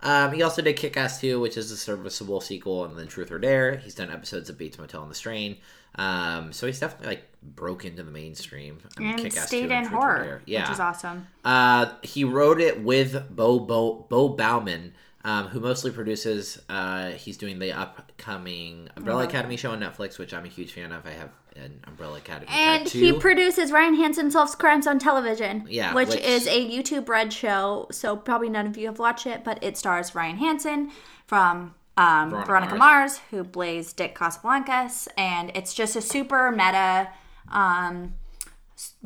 S1: Um, he also did Kick Ass 2, which is a serviceable sequel, and then Truth or Dare. He's done episodes of Bates Motel and The Strain. Um, so he's definitely like broke into the mainstream. I mean,
S2: and
S1: Kick-Ass 2
S2: stayed
S1: and
S2: in
S1: Truth
S2: horror,
S1: Yeah,
S2: which is awesome.
S1: uh, he wrote it with Beau Beau Beau Bauman, um, who mostly produces. Uh, he's doing the upcoming Umbrella Academy show on Netflix, which I'm a huge fan of. I have an Umbrella Academy
S2: And
S1: tattoo.
S2: he produces Ryan Hansen Solves Crimes on Television.
S1: Yeah,
S2: Which,
S1: which-
S2: is a YouTube Red show. So probably none of you have watched it, but it stars Ryan Hansen from um,
S1: Veronica
S2: Veronica, Mars. who plays Dick Casablancas. And it's just a super meta, um,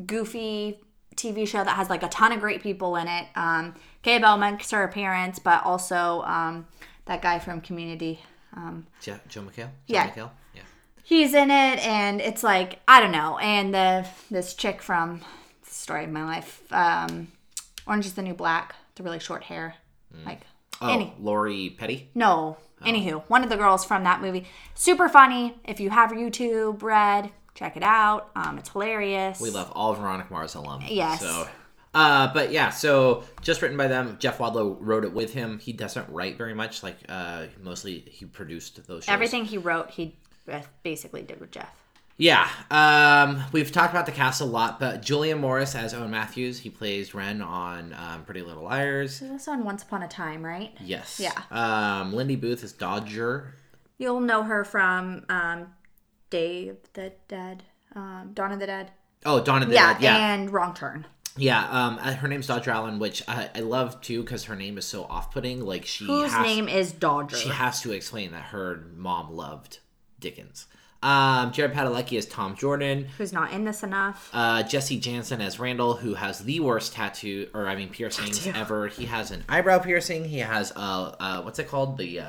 S2: goofy TV show that has like a ton of great people in it. Um, Kay Bell makes her appearance, but also um, that guy from Community. Um,
S1: Jo- Joel McHale. Joe
S2: Yeah.
S1: McHale? Yeah.
S2: he's in it and it's like i don't know and the this chick from story of my life um orange is the new black the really short hair like
S1: Oh,
S2: any
S1: Lori Petty.
S2: no anywho one of the girls from that movie super funny if you have youtube red check it out um it's hilarious
S1: We love all Veronica Mars alum.
S2: Yes.
S1: So, uh, but yeah, so just written by them. Jeff Wadlow wrote it with him. He doesn't write very much. Like, uh, mostly he produced those shows.
S2: everything he wrote he basically did with jeff
S1: Yeah. Um, we've talked about the cast a lot, but Julian Morris as Owen Matthews. He plays Wren on um, Pretty Little Liars.
S2: this on once upon a time right
S1: Yes.
S2: Yeah.
S1: Um, Lindy Booth is Dodger.
S2: you'll know her from um dave the dead um dawn of the dead
S1: Oh, Dawn of the
S2: yeah,
S1: Dead. Yeah.
S2: and wrong turn
S1: Yeah, um, uh, her name's Dodger Allen, which I, I love too because her name is so off-putting. Like she
S2: whose
S1: has,
S2: name is Dodger.
S1: she has to explain that her mom loved Dickens. Um, Jared Padalecki as Tom Jordan.
S2: who's not in this enough.
S1: Uh, Jesse Janzen as Randall, who has the worst tattoo, or I mean piercings ever. He has an eyebrow piercing. He has uh, uh what's it called? The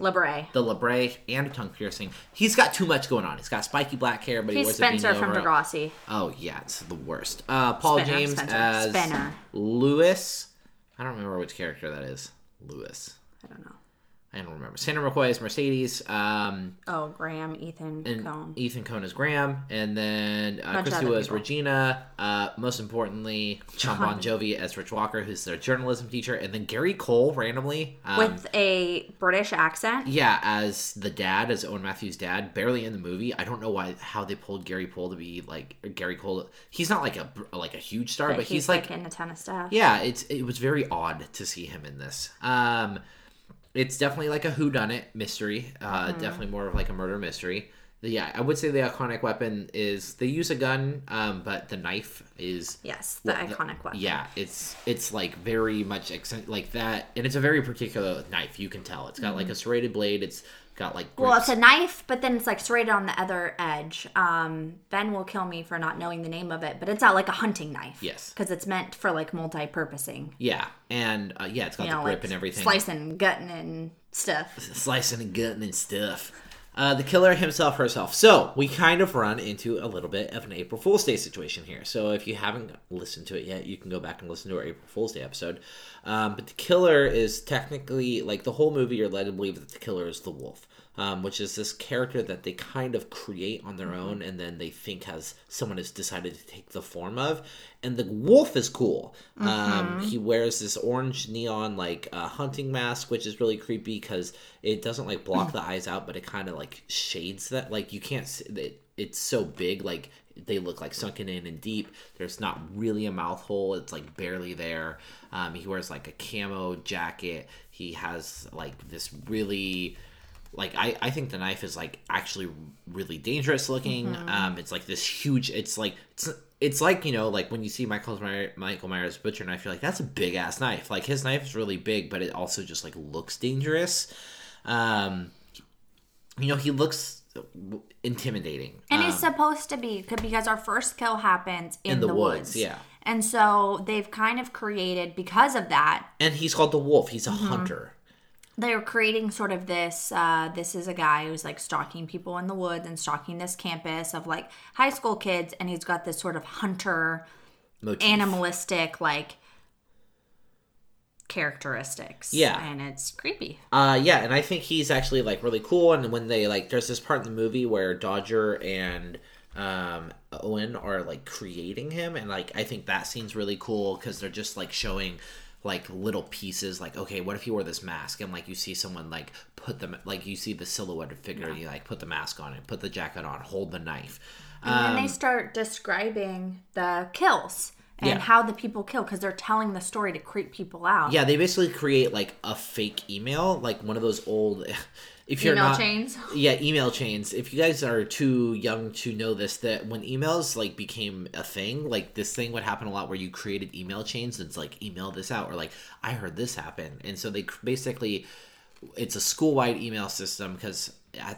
S2: Libre.
S1: the labret and a tongue piercing. He's got too much going on. He's got spiky black hair, but he
S2: He's
S1: wears
S2: Spencer
S1: a
S2: from. Degrassi.
S1: Oh yeah, it's the worst. Uh, Paul
S2: Spinner,
S1: James
S2: Spencer.
S1: as
S2: Spinner.
S1: Lewis. I don't remember which character that is. Lewis.
S2: I don't know.
S1: I don't remember. Sandra McCoy is Mercedes. Um,
S2: Oh, Graham, Ethan,
S1: and
S2: Cohn.
S1: Ethan Cohn is Graham, and then uh,
S2: Kristy
S1: was
S2: people.
S1: Regina. Uh, most importantly, Jon Bon Jovi as Rich Walker, who's their journalism teacher, and then Gary Cole randomly. Um,
S2: With a British accent.
S1: yeah, as the dad, as Owen Matthews' dad, barely in the movie. I don't know why how they pulled Gary Cole to be like Gary Cole. He's not like a like a huge star, but,
S2: But
S1: he's, like
S2: in a ton of stuff.
S1: yeah, it's it was very odd to see him in this. Um, it's definitely like a whodunit mystery. Uh,
S2: Mm-hmm.
S1: definitely more of like a murder mystery. The- Yeah, I would say the iconic weapon is they use a gun, um, but the knife is
S2: Yes, the
S1: well,
S2: iconic weapon.
S1: Yeah, it's it's like very much accent like that, and it's a very particular knife. You can tell it's got like a serrated blade. It's got like.
S2: Well, it's a knife, but then it's like serrated on the other edge. Um, ben will kill me for not knowing the name of it, but it's not like a hunting knife.
S1: Yes.
S2: Because it's meant for like multi-purposing.
S1: yeah, and uh, yeah, it's got
S2: You
S1: the
S2: know,
S1: grip
S2: like
S1: and everything.
S2: slicing, gutting, and stuff.
S1: slicing and gutting and stuff. Uh, the killer himself, herself. So we kind of run into a little bit of an April Fool's Day situation here. So if you haven't listened to it yet, you can go back and listen to our April Fool's Day episode. Um, but the killer is technically like the whole movie. You're led to believe that the killer is the wolf, um, which is this character that they kind of create on their own, and then they think has someone has decided to take the form of. And the wolf is cool. Um, he wears this orange neon like uh, hunting mask, which is really creepy because it doesn't like block the eyes out, but it kind of like shades that. Like you can't. See, it, it's so big, like they look like sunken in and deep. There's not really a mouth hole. It's like barely there. Um, he wears like a camo jacket. He has like this really like I, I think the knife is like actually really dangerous looking. Um it's like this huge it's like it's it's like you know like when you see michael Myers, michael myers butcher knife you're like that's a big ass knife. Like his knife is really big but it also just like looks dangerous. Um you know he looks intimidating.
S2: And
S1: um,
S2: it's supposed to be because our first kill happens in,
S1: the
S2: the,
S1: woods,
S2: woods.
S1: yeah.
S2: And so they've kind of created because of that,
S1: and he's called the wolf. He's a
S2: Mm-hmm.
S1: hunter
S2: they're creating sort of this uh, this is a guy who's like stalking people in the woods and stalking this campus of like high school kids and he's got this sort of hunter
S1: motif.
S2: animalistic like characteristics
S1: Yeah.
S2: and it's creepy
S1: Uh, yeah, and I think he's actually like really cool. And when they like, there's this part in the movie where Dodger and um, Owen are like creating him, and like I think that scene's really cool because they're just like showing like little pieces. Like, okay, what if he wore this mask? And like you see someone like put them, like you see the silhouetted figure, and you like put the mask on and put the jacket on, hold the knife.
S2: and
S1: Um,
S2: then they start describing the kills and
S1: Yeah.
S2: how the people kill because they're telling the story to creep people out.
S1: Yeah, they basically create like a fake email, like one of those old. If you're
S2: Email
S1: not,
S2: chains?
S1: yeah, email chains. If you guys are too young to know this, that when emails like became a thing, like this thing would happen a lot where you created email chains. And it's like email this out, or like I heard this happen, and so they basically it's a school wide email system because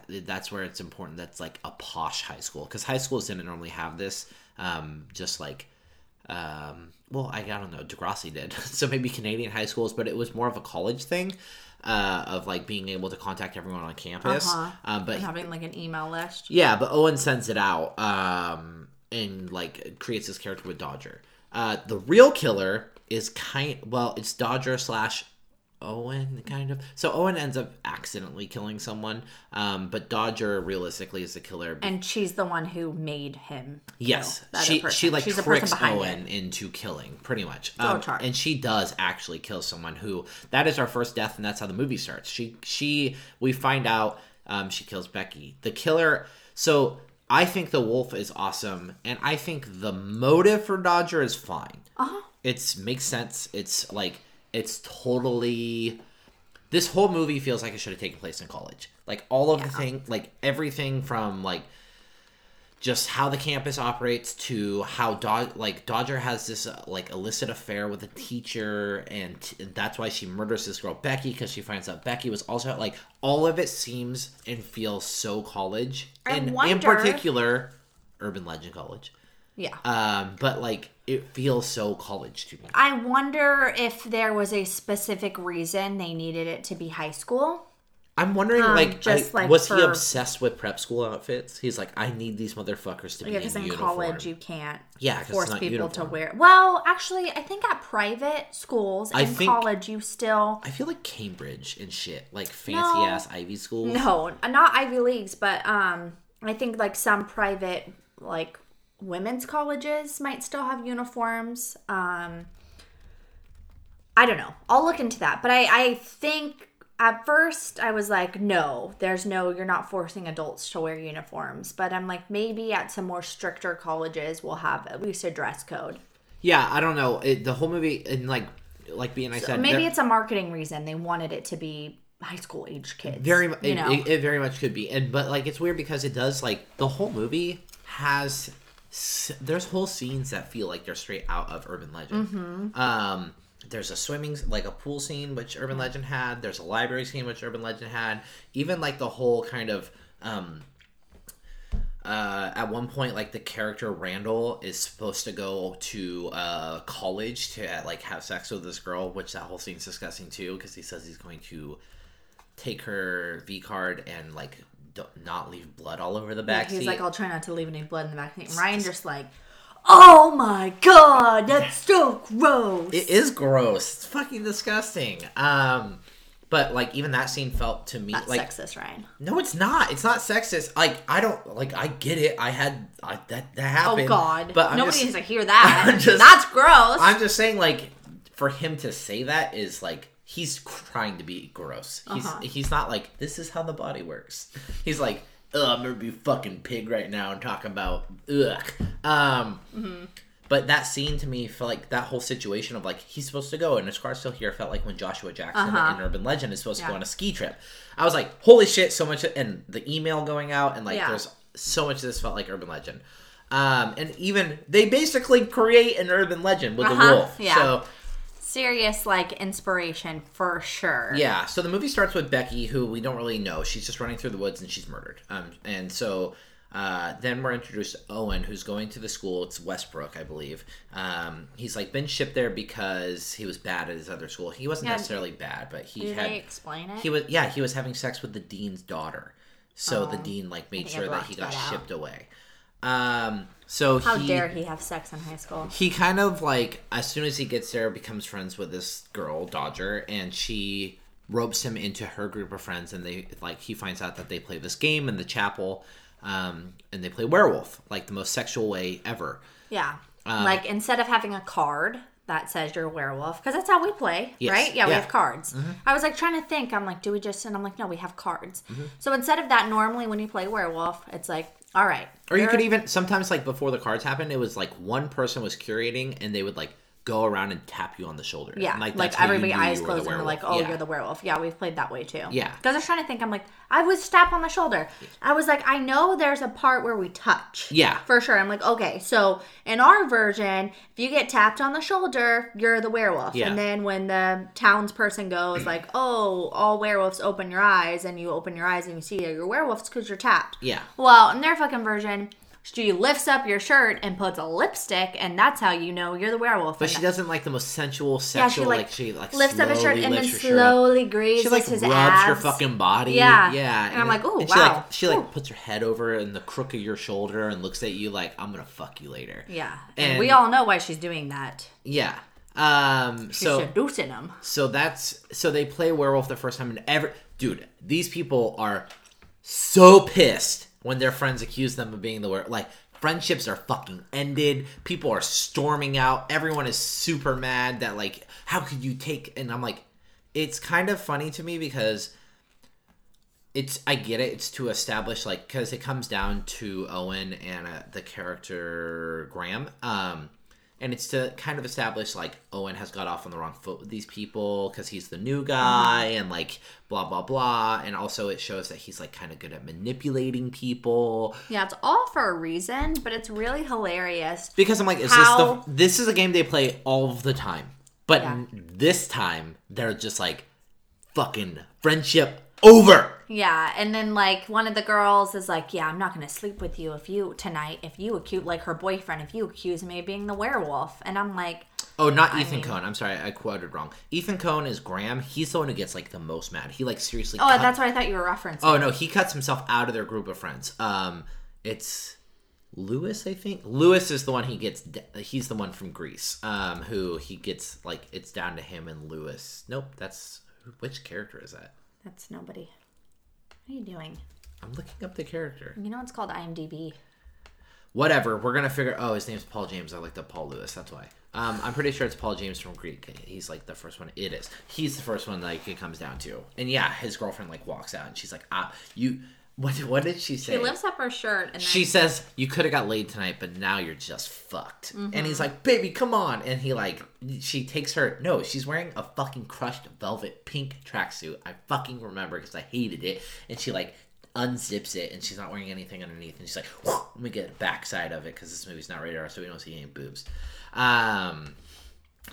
S1: that's where it's important. That's like a posh high school because high schools didn't normally have this. Um, just like um, well, I, I don't know, Degrassi did. so maybe Canadian high schools, but it was more of a college thing uh, of like being able to contact everyone on campus.
S2: Uh-huh.
S1: Um, but
S2: And having like an email list.
S1: yeah, but Owen sends it out um, and like creates this character with Dodger. Uh, the real killer is kind well, it's Dodger slash Owen kind of. So Owen ends up accidentally killing someone, um, but Dodger realistically is the killer.
S2: And she's the one who made him.
S1: Yes, she
S2: person.
S1: she like
S2: she's
S1: tricks Owen
S2: it.
S1: into killing, pretty much. Um,
S2: chart.
S1: and she does actually kill someone who that is our first death, and that's how the movie starts. She she we find out um, she kills Becky. The killer. So I think the wolf is awesome, and I think the motive for Dodger is fine.
S2: Uh-huh.
S1: It's makes sense. It's like it's totally this whole movie feels like it should have taken place in college. Like all of the thing, like everything from like just how the campus operates to how Dod- like Dodger has this uh, like illicit affair with a teacher, and, t- and that's why she murders this girl Becky because she finds out Becky was also like all of it seems and feels so college,
S2: I
S1: and in particular, urban legend college.
S2: Yeah.
S1: Um, but like it feels so college to me.
S2: I wonder if there was a specific reason they needed it to be high school.
S1: I'm wondering,
S2: Um,
S1: like,
S2: just,
S1: I-
S2: like,
S1: was he obsessed with prep school outfits? He's like, I need these motherfuckers to be
S2: Yeah,
S1: in
S2: because in
S1: uniform.
S2: college you can't
S1: Yeah,
S2: force
S1: not
S2: people
S1: uniform.
S2: to wear. Well, actually, I think at private schools
S1: I
S2: in
S1: think-
S2: college you still
S1: I feel like Cambridge and shit, like fancy
S2: No.
S1: ass Ivy schools.
S2: no, not Ivy leagues, but um, I think like some private like women's colleges might still have uniforms. Um, I don't know. I'll look into that, but I I think. At first, I was like, no, there's no, you're not forcing adults to wear uniforms. But I'm like, maybe at some more stricter colleges, we'll have at least a dress code.
S1: Yeah, I don't know. It, the whole movie, and like, like being I said,
S2: Maybe it's a marketing reason. They wanted it to be high school age kids.
S1: very,
S2: you
S1: it,
S2: know.
S1: it, it very much could be, and but like it's weird because it does like the whole movie has there's whole scenes that feel like they're straight out of urban legend.
S2: Mm-hmm.
S1: Um, there's a swimming like a pool scene which urban legend had. There's a library scene which urban legend had. Even like the whole kind of um, uh, at one point like the character randall is supposed to go to uh, college to uh, like have sex with this girl which that whole scene's disgusting too because he says he's going to take her v card and like not leave blood all over the back
S2: He's
S1: seat
S2: like, I'll try not to leave any blood in the back. seat. Ryan just like, oh my god, that's so gross.
S1: it is gross it's fucking disgusting um but like even that scene felt to me
S2: that's
S1: like
S2: sexist, Ryan.
S1: no it's not it's not sexist like i don't like i get it i had I, that that
S2: Oh god,
S1: but I'm
S2: nobody
S1: just-
S2: needs to hear that.
S1: Just-
S2: that's gross.
S1: I'm just saying, like, for him to say that is like he's trying to be gross. He's
S2: Uh-huh.
S1: he's not like this is how the body works. He's like, ugh, I'm gonna be fucking pig right now and talking about ugh. Um,
S2: Mm-hmm.
S1: but that scene to me felt like that whole situation of like he's supposed to go and his car's still here felt like when Joshua Jackson
S2: Uh-huh.
S1: in Urban Legend is supposed to go on a ski trip. I was like, holy shit, so much, and the email going out and like
S2: Yeah.
S1: there's so much of this felt like Urban Legend. Um, and even they basically create an urban legend with
S2: Uh-huh,
S1: the wolf.
S2: yeah.
S1: So
S2: Serious like inspiration for sure.
S1: yeah, so the movie starts with Becky, who we don't really know. She's just running through the woods and she's murdered. Um, and so uh, then we're introduced to Owen, who's going to the school. It's Westbrook, I believe. Um, he's like been shipped there because he was bad at his other school. He wasn't
S2: Yeah,
S1: necessarily bad, but he
S2: Did
S1: had
S2: they explain it?
S1: he was yeah he was having sex with the dean's daughter. So the dean like made
S2: Oh,
S1: sure that he got
S2: that
S1: shipped away. Um, so
S2: How
S1: he,
S2: dare he have sex in high school?
S1: he kind of like as soon as he gets there becomes friends with this girl dodger and she ropes him into her group of friends and they like he finds out that they play this game in the chapel um, and they play werewolf like the most sexual way ever
S2: Yeah.
S1: Um,
S2: like instead of having a card that says you're a werewolf, because that's how we play,
S1: Yes.
S2: right? Yeah, we
S1: Yeah. Mm-hmm.
S2: have cards. I was like trying to think. I'm like, do we just? And I'm like, no, we have cards.
S1: Mm-hmm.
S2: So instead of that, normally when you play werewolf, it's like All right.
S1: Or you
S2: There-
S1: could even sometimes like before the cards happened, it was like one person was curating and they would like go around and tap you on the shoulder.
S2: Yeah,
S1: And,
S2: like,
S1: you
S2: everybody eyes
S1: were
S2: closed and they're like, "Oh,
S1: Yeah.
S2: you're the werewolf." Yeah, we've played that way too.
S1: Yeah.
S2: because I was trying to think. I'm like, I was tapped on the shoulder. I was like, I know there's a part where we touch.
S1: Yeah.
S2: for sure. I'm like, okay, so in our version, if you get tapped on the shoulder, you're the werewolf.
S1: Yeah.
S2: And then when the townsperson goes mm. like, "Oh, all werewolves open your eyes," and you open your eyes and you see you're werewolves because you're tapped.
S1: Yeah.
S2: Well, in their fucking version. She lifts up your shirt and puts a lipstick, and that's how you know you're the werewolf.
S1: But she
S2: that-
S1: doesn't like the most sensual, sexual.
S2: yeah, she like,
S1: like, she like
S2: lifts up his shirt and then
S1: lifts her shirt up.
S2: slowly grazes
S1: She like
S2: his
S1: rubs
S2: abs.
S1: your fucking body.
S2: Yeah.
S1: yeah.
S2: And I'm like, ooh,
S1: and She like
S2: wow.
S1: she like puts her head over in the crook of your shoulder and looks at you like I'm gonna fuck you later.
S2: Yeah, and,
S1: And-
S2: we all know why she's doing that.
S1: Yeah. Um.
S2: She's
S1: So
S2: seducing him.
S1: so that's so they play werewolf the first time and every dude these people are so pissed when their friends accuse them of being the werewolf like friendships are fucking ended. People are storming out. Everyone is super mad that like how could you take and i'm like it's kind of funny to me because it's i get it. It's to establish like because it comes down to owen and uh, the character graham. Um and it's to kind of establish like owen has got off on the wrong foot with these people because he's the new guy and like blah blah blah and also it shows that he's like kind of good at manipulating people
S2: Yeah, it's all for a reason, but it's really hilarious.
S1: because i'm like is
S2: How-
S1: this the this is a game they play all the time but
S2: Yeah.
S1: this time they're just like fucking friendship over
S2: Yeah, and then like one of the girls is like, "Yeah, I'm not gonna sleep with you if you tonight if you accuse like her boyfriend if you accuse me of being the werewolf." And I'm like,
S1: Oh, not Ethan
S2: mean-
S1: Cohn. I'm sorry, I quoted wrong. Ethan Cohn is Graham. He's the one who gets like the most mad. He like seriously.
S2: "Oh,
S1: cut-
S2: that's what I thought you were referencing."
S1: Oh no, he cuts himself out of their group of friends. Um, it's Lewis, I think. Lewis is the one he gets. He's the one from Greece. Um, who he gets like it's down to him and Lewis. Nope, that's which character is that?
S2: That's nobody. What are you doing?
S1: I'm looking up the character.
S2: You know it's called IMDb.
S1: Whatever. We're gonna figure. Oh, his name's Paul James. I like the Paul Lewis. That's why. Um, I'm pretty sure it's Paul James from Greek. He's like the first one. It is. He's the first one. Like it comes down to. And yeah, his girlfriend like walks out and she's like, ah, you. What? What did she say?
S2: She lifts up her shirt and then
S1: She says, "You could have got laid tonight, but now you're just fucked." And
S2: Mm-hmm.
S1: he's like, "Baby, come on!" And he like, she takes her. No, she's wearing a fucking crushed velvet pink tracksuit. I fucking remember because I hated it. And she like unzips it, and she's not wearing anything underneath. And she's like, "Let me get a backside of it because this movie's not rated R, so we don't see any boobs." Um,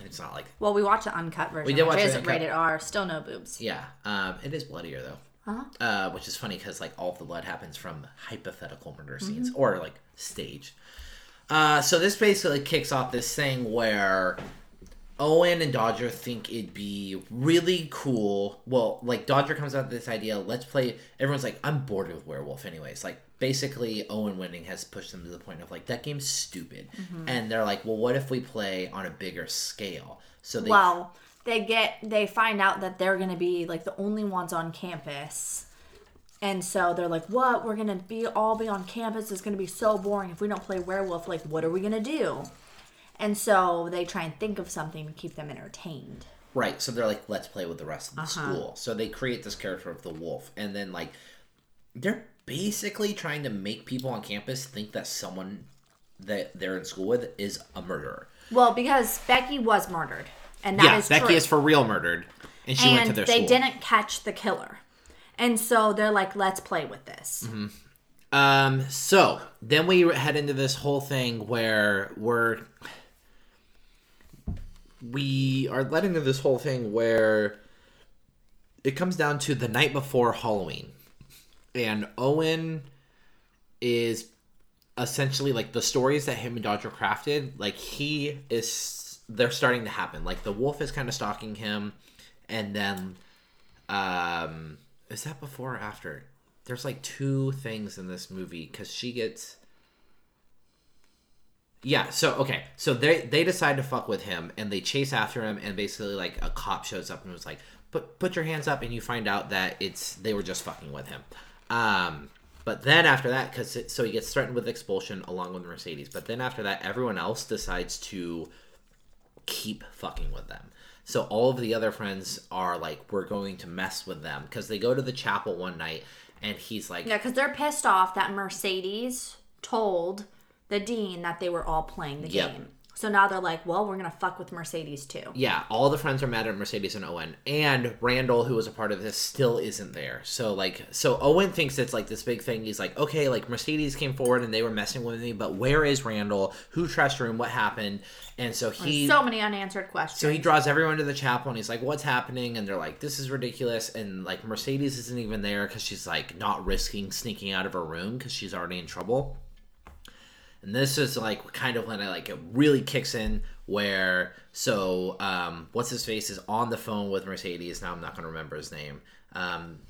S1: it's not like
S2: Well, we watched the uncut version.
S1: We did watch the
S2: is
S1: uncut.
S2: rated R. Still no boobs.
S1: yeah, um, it is bloodier though. Uh, which is funny because like all of the blood happens from hypothetical murder scenes or like stage. Uh, so this basically kicks off this thing where Owen and Dodger think it'd be really cool. Well, like Dodger comes up with this idea. Let's play. Everyone's like, I'm bored with Werewolf, anyways. Like basically, Owen winning has pushed them to the point of like that game's stupid, and they're like, well, what if we play on a bigger scale? So they
S2: Well, they get they find out that they're gonna be like the only ones on campus. And so they're like, "What? We're gonna be all be on campus. It's gonna be so boring if we don't play werewolf. Like, what are we gonna do?" And so they try and think of something to keep them entertained.
S1: Right. So they're like, let's play with the rest of the uh-huh. school. So they create this character of the wolf, and then like they're basically trying to make people on campus think that someone that they're in school with is a murderer.
S2: Well, because Becky was murdered, and that is
S1: yeah, Becky
S2: true.
S1: is for real murdered, and she went to their
S2: they
S1: school.
S2: didn't catch the killer, and so they're like, "Let's play with this."
S1: Um. So then we head into this whole thing where we're we are led into this whole thing where it comes down to the night before Halloween, and Owen is essentially like the stories that him and Dodger crafted. Like he is, they're starting to happen. Like the wolf is kind of stalking him, and then, um, is that before or after? There's like two things in this movie because she gets. Yeah, so okay, so they they decide to fuck with him and they chase after him and basically like a cop shows up and was like, "Put put your hands up," and you find out that it's they were just fucking with him. Um, but then after that, because so he gets threatened with expulsion along with Mercedes. But then after that, everyone else decides to keep fucking with them. So all of the other friends are like, we're going to mess with them because they go to the chapel one night and he's like
S2: Yeah, because they're pissed off that Mercedes told the dean that they were all playing the
S1: Yep.
S2: game. So now they're like, well, we're gonna fuck with Mercedes too.
S1: yeah, all the friends are mad at Mercedes and Owen, and Randall, who was a part of this, still isn't there. So like, so Owen thinks it's like this big thing. He's like, okay, like Mercedes came forward and they were messing with me, but where is Randall? Who trashed room? What happened? And so he,
S2: so many unanswered questions.
S1: so he draws everyone to the chapel and he's like, what's happening? And they're like, this is ridiculous. And like Mercedes isn't even there because she's like not risking sneaking out of her room because she's already in trouble. And this is like kind of when I like it really kicks in where so um what's his face is on the phone with Mercedes. Now I'm not gonna remember his name. Um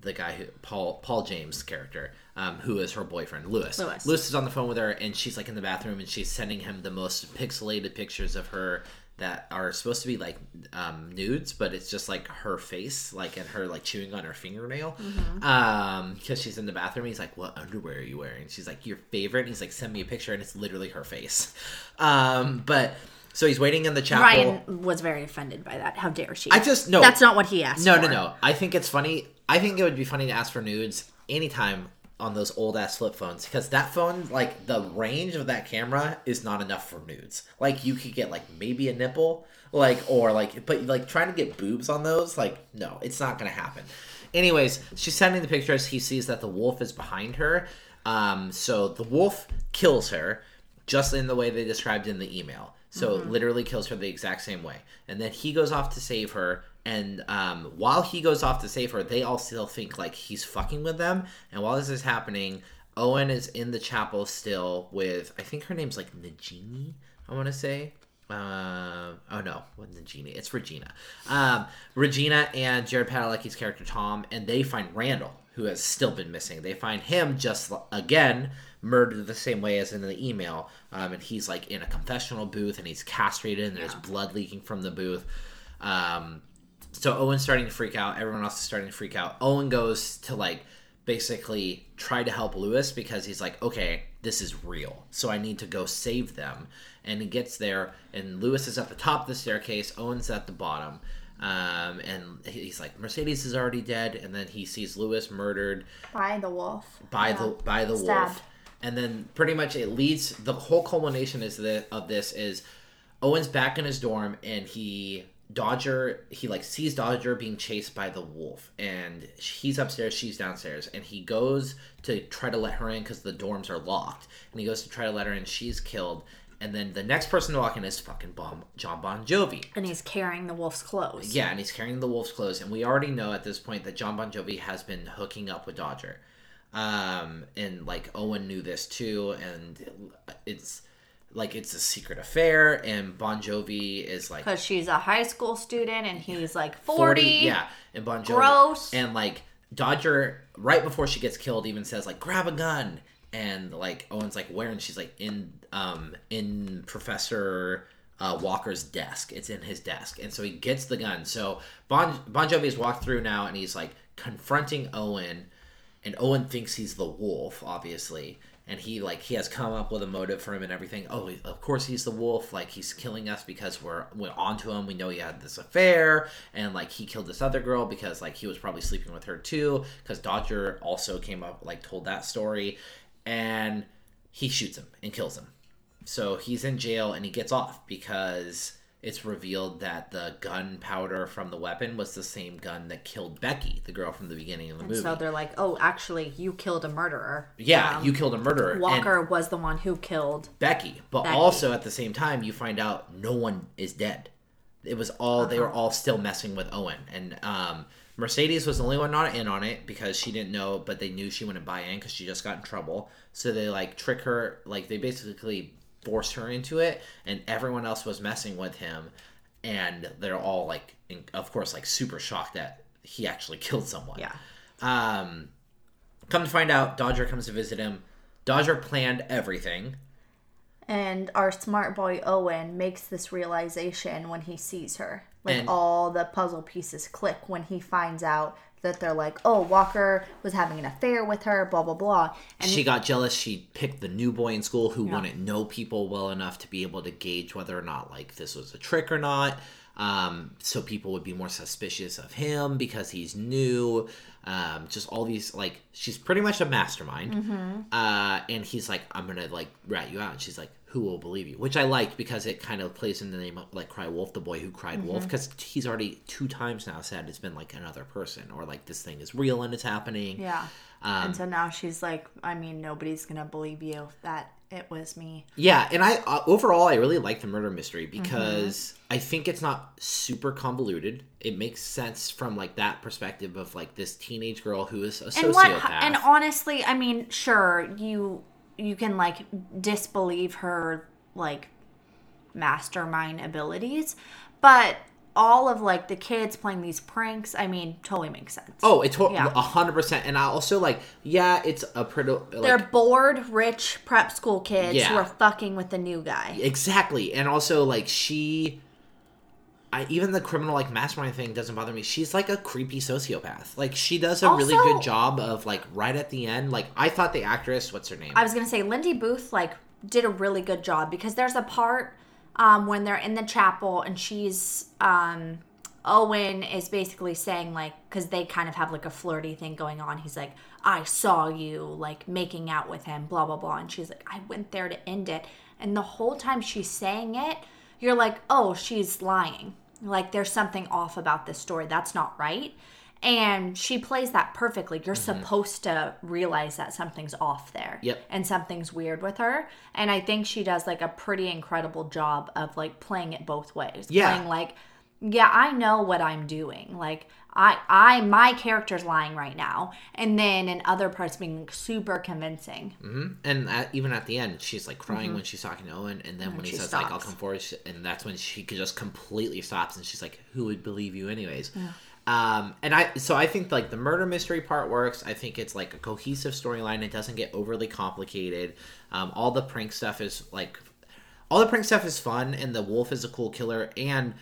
S1: the guy who Paul Paul James character, um, who is her boyfriend, Lewis.
S2: Lewis.
S1: Lewis is on the phone with her and she's like in the bathroom and she's sending him the most pixelated pictures of her that are supposed to be like um, nudes, but it's just like her face, like and her like chewing on her fingernail, um, because she's in the bathroom. He's like, "What underwear are you wearing?" She's like, "Your favorite." And he's like, "Send me a picture," and it's literally her face. Um, but so he's waiting in the chapel.
S2: Ryan was very offended by that. How dare she?
S1: I just no.
S2: That's not what he asked.
S1: No,
S2: for.
S1: no, no. I think it's funny. I think it would be funny to ask for nudes anytime on those old ass flip phones because that phone, like the range of that camera, is not enough for nudes. Like you could get like maybe a nipple, like or like, but like trying to get boobs on those, like no, it's not gonna happen. Anyways, she's sending the pictures. He sees that the wolf is behind her. Um, so the wolf kills her just in the way they described in the email. So literally kills her the exact same way. And then he goes off to save her. And um, while he goes off to save her, they all still think like he's fucking with them. And while this is happening, Owen is in the chapel still with I think her name's like Nagini. I want to say. Uh, oh no, what Nagini? It's Regina. Um, Regina and Jared Padalecki's character Tom, and they find Randall, who has still been missing. They find him just again murdered the same way as in the email, um, and he's like in a confessional booth, and he's castrated, and there's blood leaking from the booth. Um, so Owen's starting to freak out. Everyone else is starting to freak out. Owen goes to like basically try to help Lewis because he's like, okay, this is real. So I need to go save them. And he gets there, and Lewis is at the top of the staircase. Owen's at the bottom. Um, and he's like, Mercedes is already dead. And then he sees Lewis murdered
S2: By the wolf.
S1: by
S2: Yeah.
S1: the by the
S2: Stabbed.
S1: wolf, and then pretty much it leads. The whole culmination is the of this is Owen's back in his dorm, and he Dodger he like sees Dodger being chased by the wolf, and he's upstairs, she's downstairs, and he goes to try to let her in because the dorms are locked, and he goes to try to let her in, she's killed. And then the next person to walk in is fucking Bon, Jon Bon Jovi.
S2: And he's carrying the wolf's clothes.
S1: Yeah, and he's carrying the wolf's clothes, and we already know at this point that Jon Bon Jovi has been hooking up with Dodger, um, and like Owen knew this too, and it's like it's a secret affair, and Bon Jovi is like
S2: Because she's a high school student and he's like 40.
S1: 40 yeah and bon jovi
S2: Gross.
S1: and like dodger right before she gets killed even says like grab a gun. And like owen's like where and she's like in um in professor uh, walker's desk. It's in his desk. And so he gets the gun. So bon bon jovi has walked through now and he's like confronting owen and owen thinks he's the wolf obviously and he like he has come up with a motive for him and everything. Oh, of course he's the wolf. Like he's killing us because we're we're onto him. We know he had this affair, and like he killed this other girl because like he was probably sleeping with her too. Because Dodger also came up like told that story, and he shoots him and kills him. So he's in jail and he gets off because it's revealed that the gunpowder from the weapon was the same gun that killed Becky, the girl from the beginning of the movie.
S2: So they're like, oh, actually, you killed a murderer.
S1: yeah,
S2: Um,
S1: you killed a murderer. and-
S2: Walker was the one who killed.
S1: Becky, but
S2: Becky.
S1: also at the same time, you find out no one is dead. It was all they
S2: Uh-huh.
S1: were all still messing with Owen, and um, Mercedes was the only one not in on it because she didn't know, but they knew she wouldn't buy in because she just got in trouble. So they like trick her, like they basically forced her into it, and everyone else was messing with him, and they're all like, in, of course, like super shocked that he actually killed someone.
S2: Yeah.
S1: Um, come to find out, Dodger comes to visit him. Dodger planned everything.
S2: And our smart boy Owen makes this realization when he sees her. Like
S1: And-
S2: all the puzzle pieces click when he finds out that they're like, oh, Walker was having an affair with her, blah, blah, blah. And
S1: she got jealous. She picked the new boy in school who wouldn't know people well enough to be able to gauge whether or not like this was a trick or not. Um, so people would be more suspicious of him because he's new. Um, just all these like she's pretty much a mastermind.
S3: Mm-hmm.
S1: Uh, and he's like, I'm gonna like rat you out. And she's like, Who will believe you? Which I liked because it kind of plays in the name of like Cry Wolf, the boy who cried wolf,
S3: Mm-hmm.
S1: because he's already two times now said it's been like another person or like this thing is real and it's happening.
S2: Yeah.
S1: Um,
S2: and so now she's like, I mean, nobody's gonna believe you that it was me.
S1: Yeah, and I uh, overall I really like the murder mystery
S3: Mm-hmm.
S1: because I think it's not super convoluted. It makes sense from like that perspective of like this teenage girl who is a
S2: And
S1: sociopath.
S2: what? And honestly, I mean, sure, you you can like disbelieve her like mastermind abilities, but all of like the kids playing these pranks, I mean, totally makes sense.
S1: oh, it's a
S2: Yeah.
S1: hundred percent. And I also like, yeah, it's a pretty like,
S2: They're bored, rich prep school kids
S1: Yeah.
S2: who are fucking with the new guy.
S1: exactly, and also like she. I, even the criminal like mastermind thing doesn't bother me. She's like a creepy sociopath. Like she does a really good job of like right at the end. Like I thought the actress, what's her name?
S2: I was gonna say Lindy Booth like did a really good job because there's a part um, when they're in the chapel and she's um, Owen is basically saying like because they kind of have like a flirty thing going on. He's like, I saw you like making out with him, blah blah blah, and she's like, I went there to end it, and the whole time she's saying it, you're like, oh, she's lying. Like there's something off about this story. That's not right. And she plays that perfectly. You're mm-hmm. supposed to realize that something's off there
S1: Yep.
S2: and something's weird with her. And I think she does like a pretty incredible job of like playing it both ways.
S1: Yeah.
S2: Playing like, yeah, I know what I'm doing. Like I I my character's lying right now. And then in other parts being super convincing.
S1: And at, even at the end, she's like crying when she's talking to Owen, and then when he
S2: Mm-hmm.
S1: says like "I'll come forward," and that's when she just completely stops, and she's like, "Who would believe you, anyways?" Um, and I so I think like the murder mystery part works. I think it's like a cohesive storyline. It doesn't get overly complicated. Um, all the prank stuff is like all the prank stuff is fun, and the wolf is a cool killer. And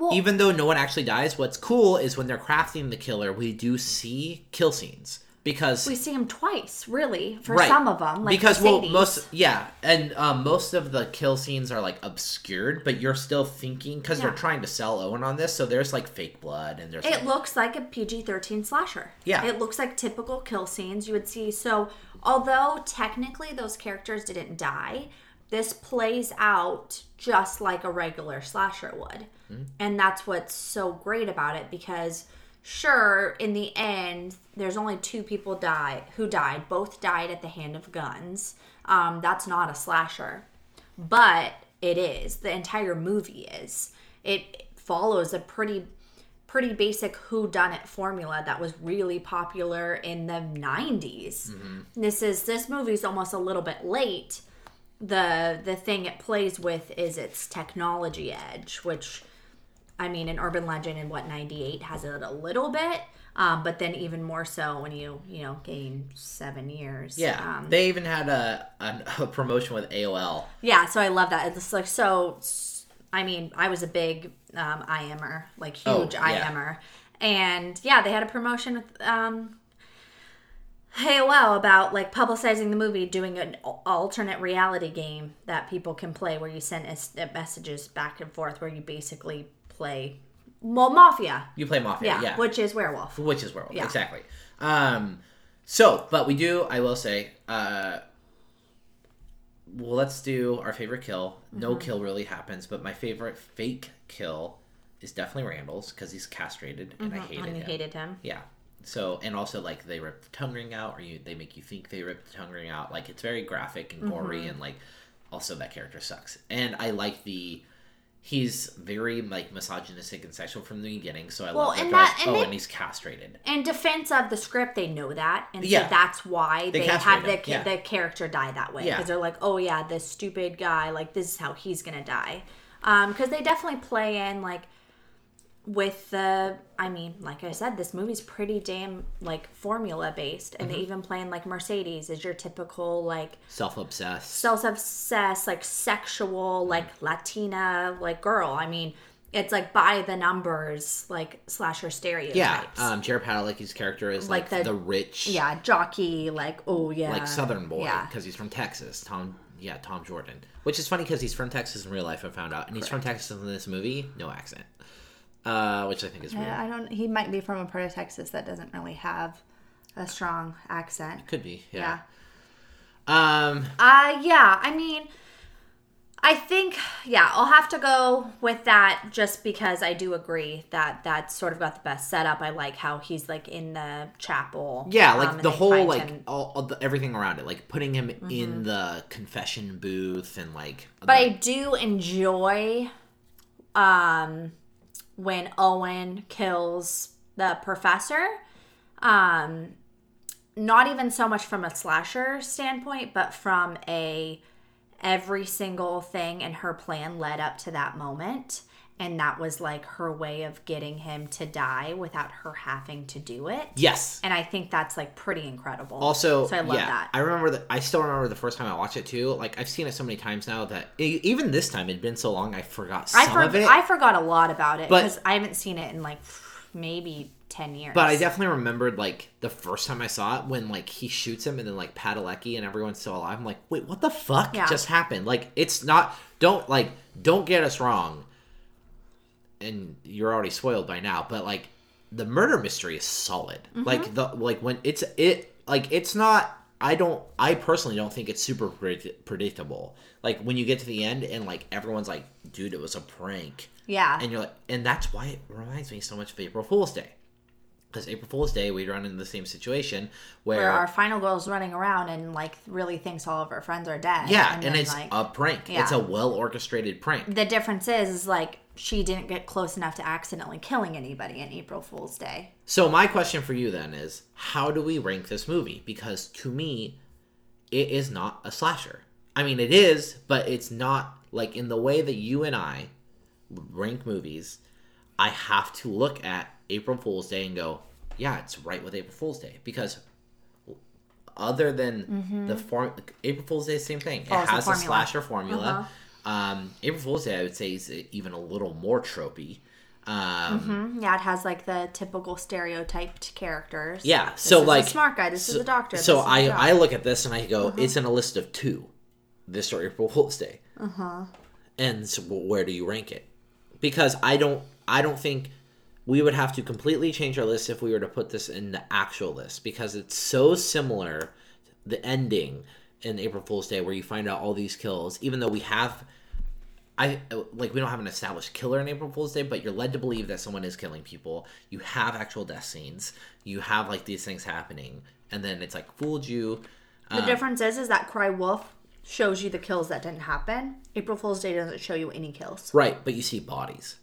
S2: Well-
S1: even though no one actually dies, what's cool is when they're crafting the killer, we do see kill scenes because
S2: We see him twice, really, for
S1: Right.
S2: some of them. Like
S1: because well most yeah and um, most of the kill scenes are like obscured but you're still thinking because they're trying to sell owen on this so there's like fake blood and there's
S2: It
S1: like,
S2: looks like a PG 13 slasher.
S1: Yeah.
S2: It looks like typical kill scenes you would see. So, although technically those characters didn't die, this plays out just like a regular slasher would. And that's what's so great about it because, sure, in the end, there's only two people die who died. Both died at the hand of guns. Um, that's not a slasher but it is the entire movie is it follows a pretty pretty basic who done it formula that was really popular in the 90s this is this movie's almost a little bit late the the thing it plays with is its technology edge which i mean an urban legend in what 98 has it a little bit um, but then even more so when you you know gain seven years
S1: yeah
S2: um,
S1: they even had a, a, a promotion with aol
S2: yeah, so I love that. It's like so. I mean, I was a big um, IMer, like
S1: Oh,
S2: huge
S1: yeah.
S2: IMer, and yeah, they had a promotion with um, AOL about like publicizing the movie, doing an alternate reality game that people can play, where you send messages back and forth, where you basically play well Mafia,
S1: you play mafia
S2: yeah,
S1: yeah,
S2: which is werewolf.
S1: which is werewolf
S2: Yeah.
S1: exactly um so but we do i will say uh well let's do our favorite kill no
S2: Mm-hmm.
S1: kill really happens but my favorite fake kill is definitely randall's because he's castrated and i hated
S2: And you
S1: him
S2: hated him.
S1: Yeah. So and also like they rip the tongue ring out, or you they make you think they rip the tongue ring out. Like it's very graphic and gory,
S2: Mm-hmm.
S1: and like also that character sucks. And I like the he's very like misogynistic and sexual from the beginning. So I
S2: Well,
S1: love that.
S2: and that- and
S1: oh,
S2: they-
S1: and he's castrated.
S2: in defense of the script, they know that, and
S1: Yeah.
S2: so that's why
S1: They
S2: they, have the
S1: yeah.
S2: the character die that way
S1: Yeah.
S2: because they're like, oh yeah, this stupid guy, like this is how he's gonna die, Um, because they definitely play in like with the. I mean, like I said, this movie's pretty damn like formula based, and
S1: Mm-hmm.
S2: they even play in like Mercedes is your typical like
S1: Self obsessed.
S2: self-obsessed like sexual like latina like girl i mean it's like by the numbers like slasher stereotypes
S1: Yeah. Um Jared Padalecki's character is like,
S2: Like
S1: the,
S2: the-
S1: rich
S2: yeah jockey like oh yeah
S1: like southern boy
S2: yeah
S1: because he's from Texas. Tom yeah, Tom Jordan. Which is funny because he's from Texas in real life I found out. And he's from Texas in this movie, no accent. Uh, which I think is weird.
S2: I don't. He might be from a part of Texas that doesn't really have a strong accent.
S1: Could be,
S2: Yeah.
S1: yeah. Um,
S2: Uh yeah, I mean I think yeah, I'll have to go with that just because I do agree that that's sort of got the best setup. I like how he's like in the chapel.
S1: yeah,
S2: um,
S1: like
S2: and
S1: the whole like
S2: him.
S1: all, all the, everything around it, like putting him in the confession booth and like.
S2: But I do enjoy um when Owen kills the professor. Um not even so much from a slasher standpoint, but from a every single thing in her plan led up to that moment. And that was like her way of getting him to die without her having to do it.
S1: yes.
S2: And I think that's like pretty incredible.
S1: Also,
S2: so I love
S1: yeah,
S2: that.
S1: I remember that. I still remember the first time I watched it too. Like I've seen it so many times now that even this time it'd been so long I forgot some
S2: I, for-
S1: of it.
S2: I forgot a lot about it because I haven't seen it in like maybe 10 years.
S1: But I definitely remembered like the first time I saw it when like he shoots him and then like Padalecki and everyone's still alive. I'm like, wait, what the fuck
S2: Yeah.
S1: just happened? Like it's not. Don't like. Don't get us wrong. And you're already spoiled by now, but like the murder mystery is solid.
S2: Mm-hmm.
S1: Like the like when it's it like it's not. I don't. I personally don't think it's super predict- predictable. Like when you get to the end and like everyone's like, dude, it was a prank
S2: yeah.
S1: and you're like, and that's why it reminds me so much of April Fool's Day, because April Fool's Day we run into the same situation where,
S2: where our final girl's running around and like really thinks all of her friends are dead.
S1: yeah, and,
S2: then,
S1: it's
S2: like
S1: a prank.
S2: Yeah.
S1: It's a well orchestrated prank.
S2: the difference is, is like she didn't get close enough to accidentally killing anybody in April Fool's Day.
S1: So my question for you then is, how do we rank this movie? Because to me, it is not a slasher. I mean, it is, but it's not like in the way that you and I rank movies. I have to look at April Fool's Day and go, yeah, it's right with April Fool's Day because other than mm-hmm. the form, April Fool's Day, same thing. It has a slasher formula. Uh-huh. Um, April Fool's Day, I would say, is even a little more tropey. Um,
S2: Yeah, it has like the typical stereotyped characters.
S1: Yeah,
S2: This
S1: so
S2: is
S1: like
S2: a smart guy. This
S1: so,
S2: is a doctor.
S1: So
S2: I is
S1: I
S2: a job.
S1: I look at this and I go, it's in a list of two. This or April Fool's Day. Uh huh. And so where do you rank it? Because I don't I don't think we would have to completely change our list if we were to put this in the actual list because it's so similar. The ending in April Fool's Day where you find out all these kills, even though we have. I like we don't have an established killer in April Fool's Day, but you're led to believe that someone is killing people. You have actual death scenes. You have like these things happening, and then it's like fooled you.
S2: The difference is, is that Cry Wolf shows you the kills that didn't happen. April Fool's Day doesn't show you any kills.
S1: Right, but you see bodies.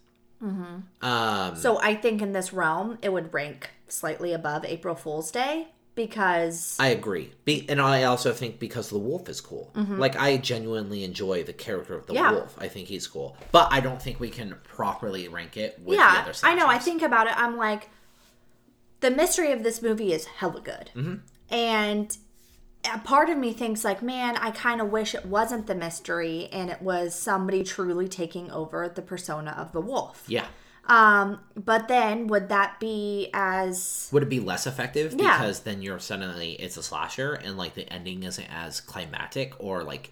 S1: Mm-hmm. Um,
S2: So I think in this realm, it would rank slightly above April Fool's Day because
S1: I agree, Be- and I also think because the wolf is cool. Like I genuinely enjoy the character of the
S2: Mm-hmm. Yeah.
S1: wolf. I think he's cool, but I don't think we can properly rank it with the
S2: yeah,
S1: other.
S2: I know. I think about it. I'm like, the mystery of this movie is hella good,
S1: Mm-hmm.
S2: and a part of me thinks like, man, I kind of wish it wasn't the mystery and it was somebody truly taking over the persona of the wolf.
S1: Yeah.
S2: Um, but then would that be as
S1: Would it be less effective
S2: Yeah.
S1: because then you're suddenly it's a slasher and like the ending isn't as climatic or like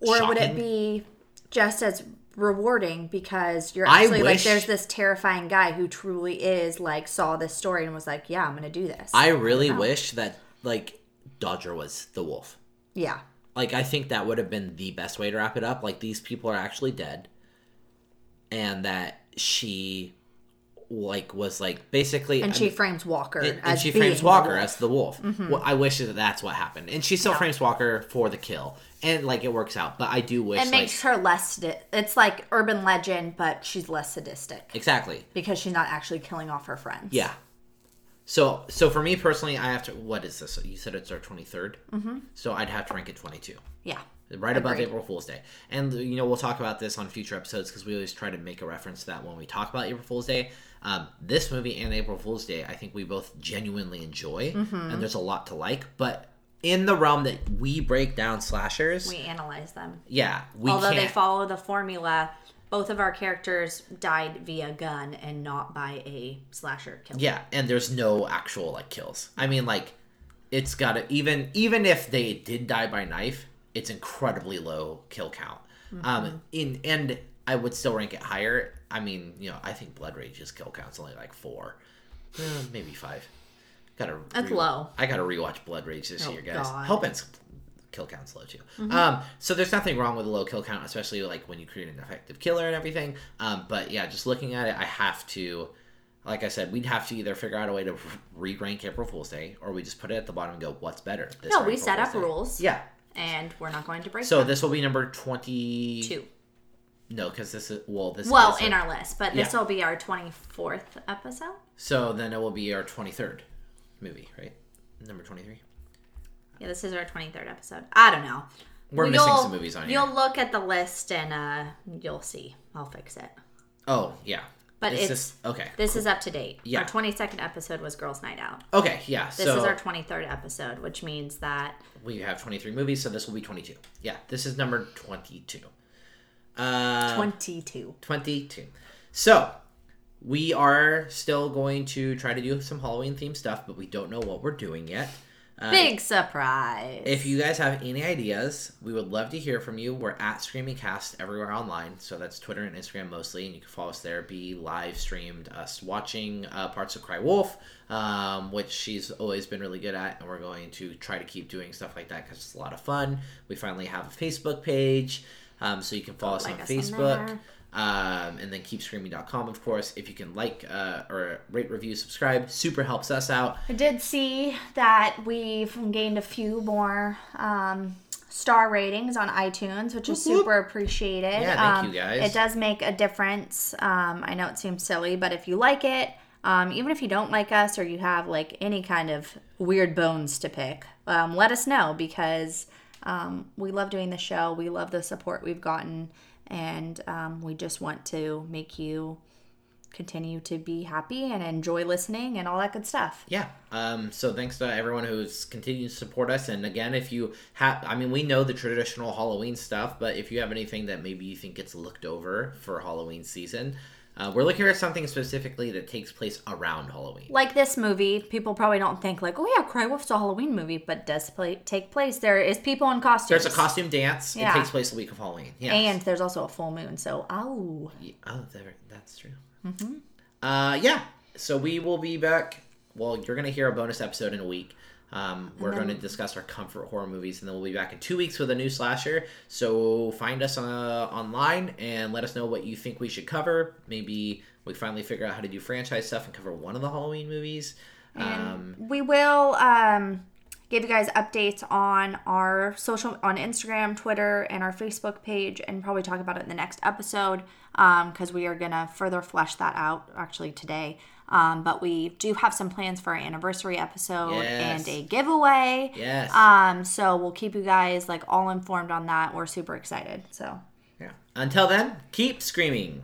S2: or would it be just as rewarding because you're actually like
S1: wish-
S2: there's this terrifying guy who truly is like saw this story and was like, yeah, I'm gonna do this.
S1: I really wish that like Dodger was the wolf.
S2: yeah.
S1: Like I think that would have been the best way to wrap it up. Like these people are actually dead, and that she like was like basically
S2: And
S1: I
S2: she
S1: mean,
S2: frames Walker
S1: and, and
S2: as
S1: she frames
S2: the
S1: Walker.
S2: Mm-hmm.
S1: as the wolf. Well, I wish that that's what happened, and she still frames Walker for the kill, and like it works out. But I do wish
S2: It
S1: like
S2: makes her less. It's like urban legend, but she's less sadistic
S1: exactly
S2: because she's not actually killing off her friends.
S1: Yeah. So so for me personally, I have to. What is this? You said it's our 23rd Mm-hmm. So I'd have to rank it twenty two,
S2: Yeah.
S1: Right above April Fool's Day. And you know we'll talk about this on future episodes because we always try to make a reference to that when we talk about April Fool's Day. Um, this movie and April Fool's Day, I think we both genuinely enjoy,
S2: Mm-hmm.
S1: and there's a lot to like. But in the realm that we break down slashers,
S2: We analyze them.
S1: yeah, we
S2: Although
S1: can't.
S2: they follow the formula, both of our characters died via gun and not by a slasher kill.
S1: Yeah, and there's no actual like kills. I mean, like it's got to even even if they did die by knife, it's incredibly low kill count. Um, in and I would still rank it higher. I mean, you know, I think Blood Rage's kill count's only like four, Eh, maybe five. Gotta
S2: That's low.
S1: I gotta rewatch Blood Rage this
S2: Oh,
S1: year, guys.
S2: God.
S1: Hope it's kill count's low too.
S4: Mm-hmm.
S1: Um, so there's nothing wrong with a low kill count, especially like when you create an effective killer and everything. Um, but yeah, just looking at it, I have to, like I said, we'd have to either figure out a way to re rank April Fool's Day, or we just put it at the bottom and go, what's better?
S2: No, we set
S1: Fool's
S2: up
S1: Day?
S2: rules.
S1: Yeah.
S2: And we're not going to break
S1: So
S2: them.
S1: this will be number twenty
S2: two.
S1: No, because this is well, this
S2: Well,
S1: is
S2: in
S1: a-
S2: our list, but this
S1: Yeah.
S2: will be our 24th episode.
S1: so then it will be our twenty third movie, right? Number twenty three.
S2: Yeah, this is our 23rd episode. I don't know.
S1: We're
S2: Well,
S1: missing some movies on here.
S2: You'll look at the list and uh, you'll see. I'll fix it.
S1: Oh yeah,
S2: But
S1: It's
S2: it's,
S1: just- okay.
S2: This is up to date.
S1: Yeah.
S2: Our 22nd episode was Girls Night Out.
S1: Okay, yeah.
S2: This
S1: so
S2: is our 23rd episode, which means that
S1: we have 23 movies, so this will be 22. Yeah, this is number 22. Uh,
S2: 22.
S1: 22. So, we are still going to try to do some Halloween themed stuff, but we don't know what we're doing yet. Uh,
S2: Big surprise.
S1: If you guys have any ideas, we would love to hear from you. We're at Screaming Cast everywhere online, so that's Twitter and Instagram mostly, and you can follow us there. Be live streamed us watching uh, parts of Cry Wolf, um, which she's always been really good at, and we're going to try to keep doing stuff like that because it's a lot of fun. We finally have a Facebook page, um, so you can follow us
S2: like
S1: on
S2: us
S1: Facebook.
S2: there.
S1: Um, and then keepscreaming.com, of course. If you can like uh, or rate, review, subscribe, super helps us out.
S2: I did see that we've gained a few more um, star ratings on iTunes, which is super appreciated.
S1: Yeah, thank
S2: Um,
S1: you, guys.
S2: It does make a difference. Um, I know it seems silly, but if you like it, um, even if you don't like us or you have like any kind of weird bones to pick, um, let us know because um, we love doing the show. We love the support we've gotten, and um, we just want to make you continue to be happy and enjoy listening and all that good stuff.
S1: Yeah. Um, so thanks to everyone who's continued to support us. And again, if you have, I mean, we know the traditional Halloween stuff, but if you have anything that maybe you think gets looked over for Halloween season, uh, we're looking at something specifically that takes place around Halloween.
S2: like this movie, people probably don't think like, oh yeah, Cry Wolf's a Halloween movie, but does play, take place. There is people in costumes.
S1: There's a costume dance.
S2: Yeah.
S1: It takes place the week of Halloween. Yeah.
S2: and there's also a full moon. So, oh,
S1: Yeah, oh, there, that's true. Mm-hmm. Uh, yeah. So we will be back. Well, you're going to hear a bonus episode in a week. Um, we're going to discuss our comfort horror movies, and then we'll be back in two weeks with a new slasher. So find us uh, online and let us know what you think we should cover. Maybe we finally figure out how to do franchise stuff and cover one of the Halloween movies. Um,
S2: we will um, give you guys updates on our social on Instagram, Twitter, and our Facebook page, and probably talk about it in the next episode because we are gonna further flesh that out actually today. Um, but we do have some plans for our anniversary episode
S1: Yes.
S2: and a giveaway.
S1: yes.
S2: Um, so we'll keep you guys like all informed on that. We're super excited. So
S1: yeah. Until then, keep screaming.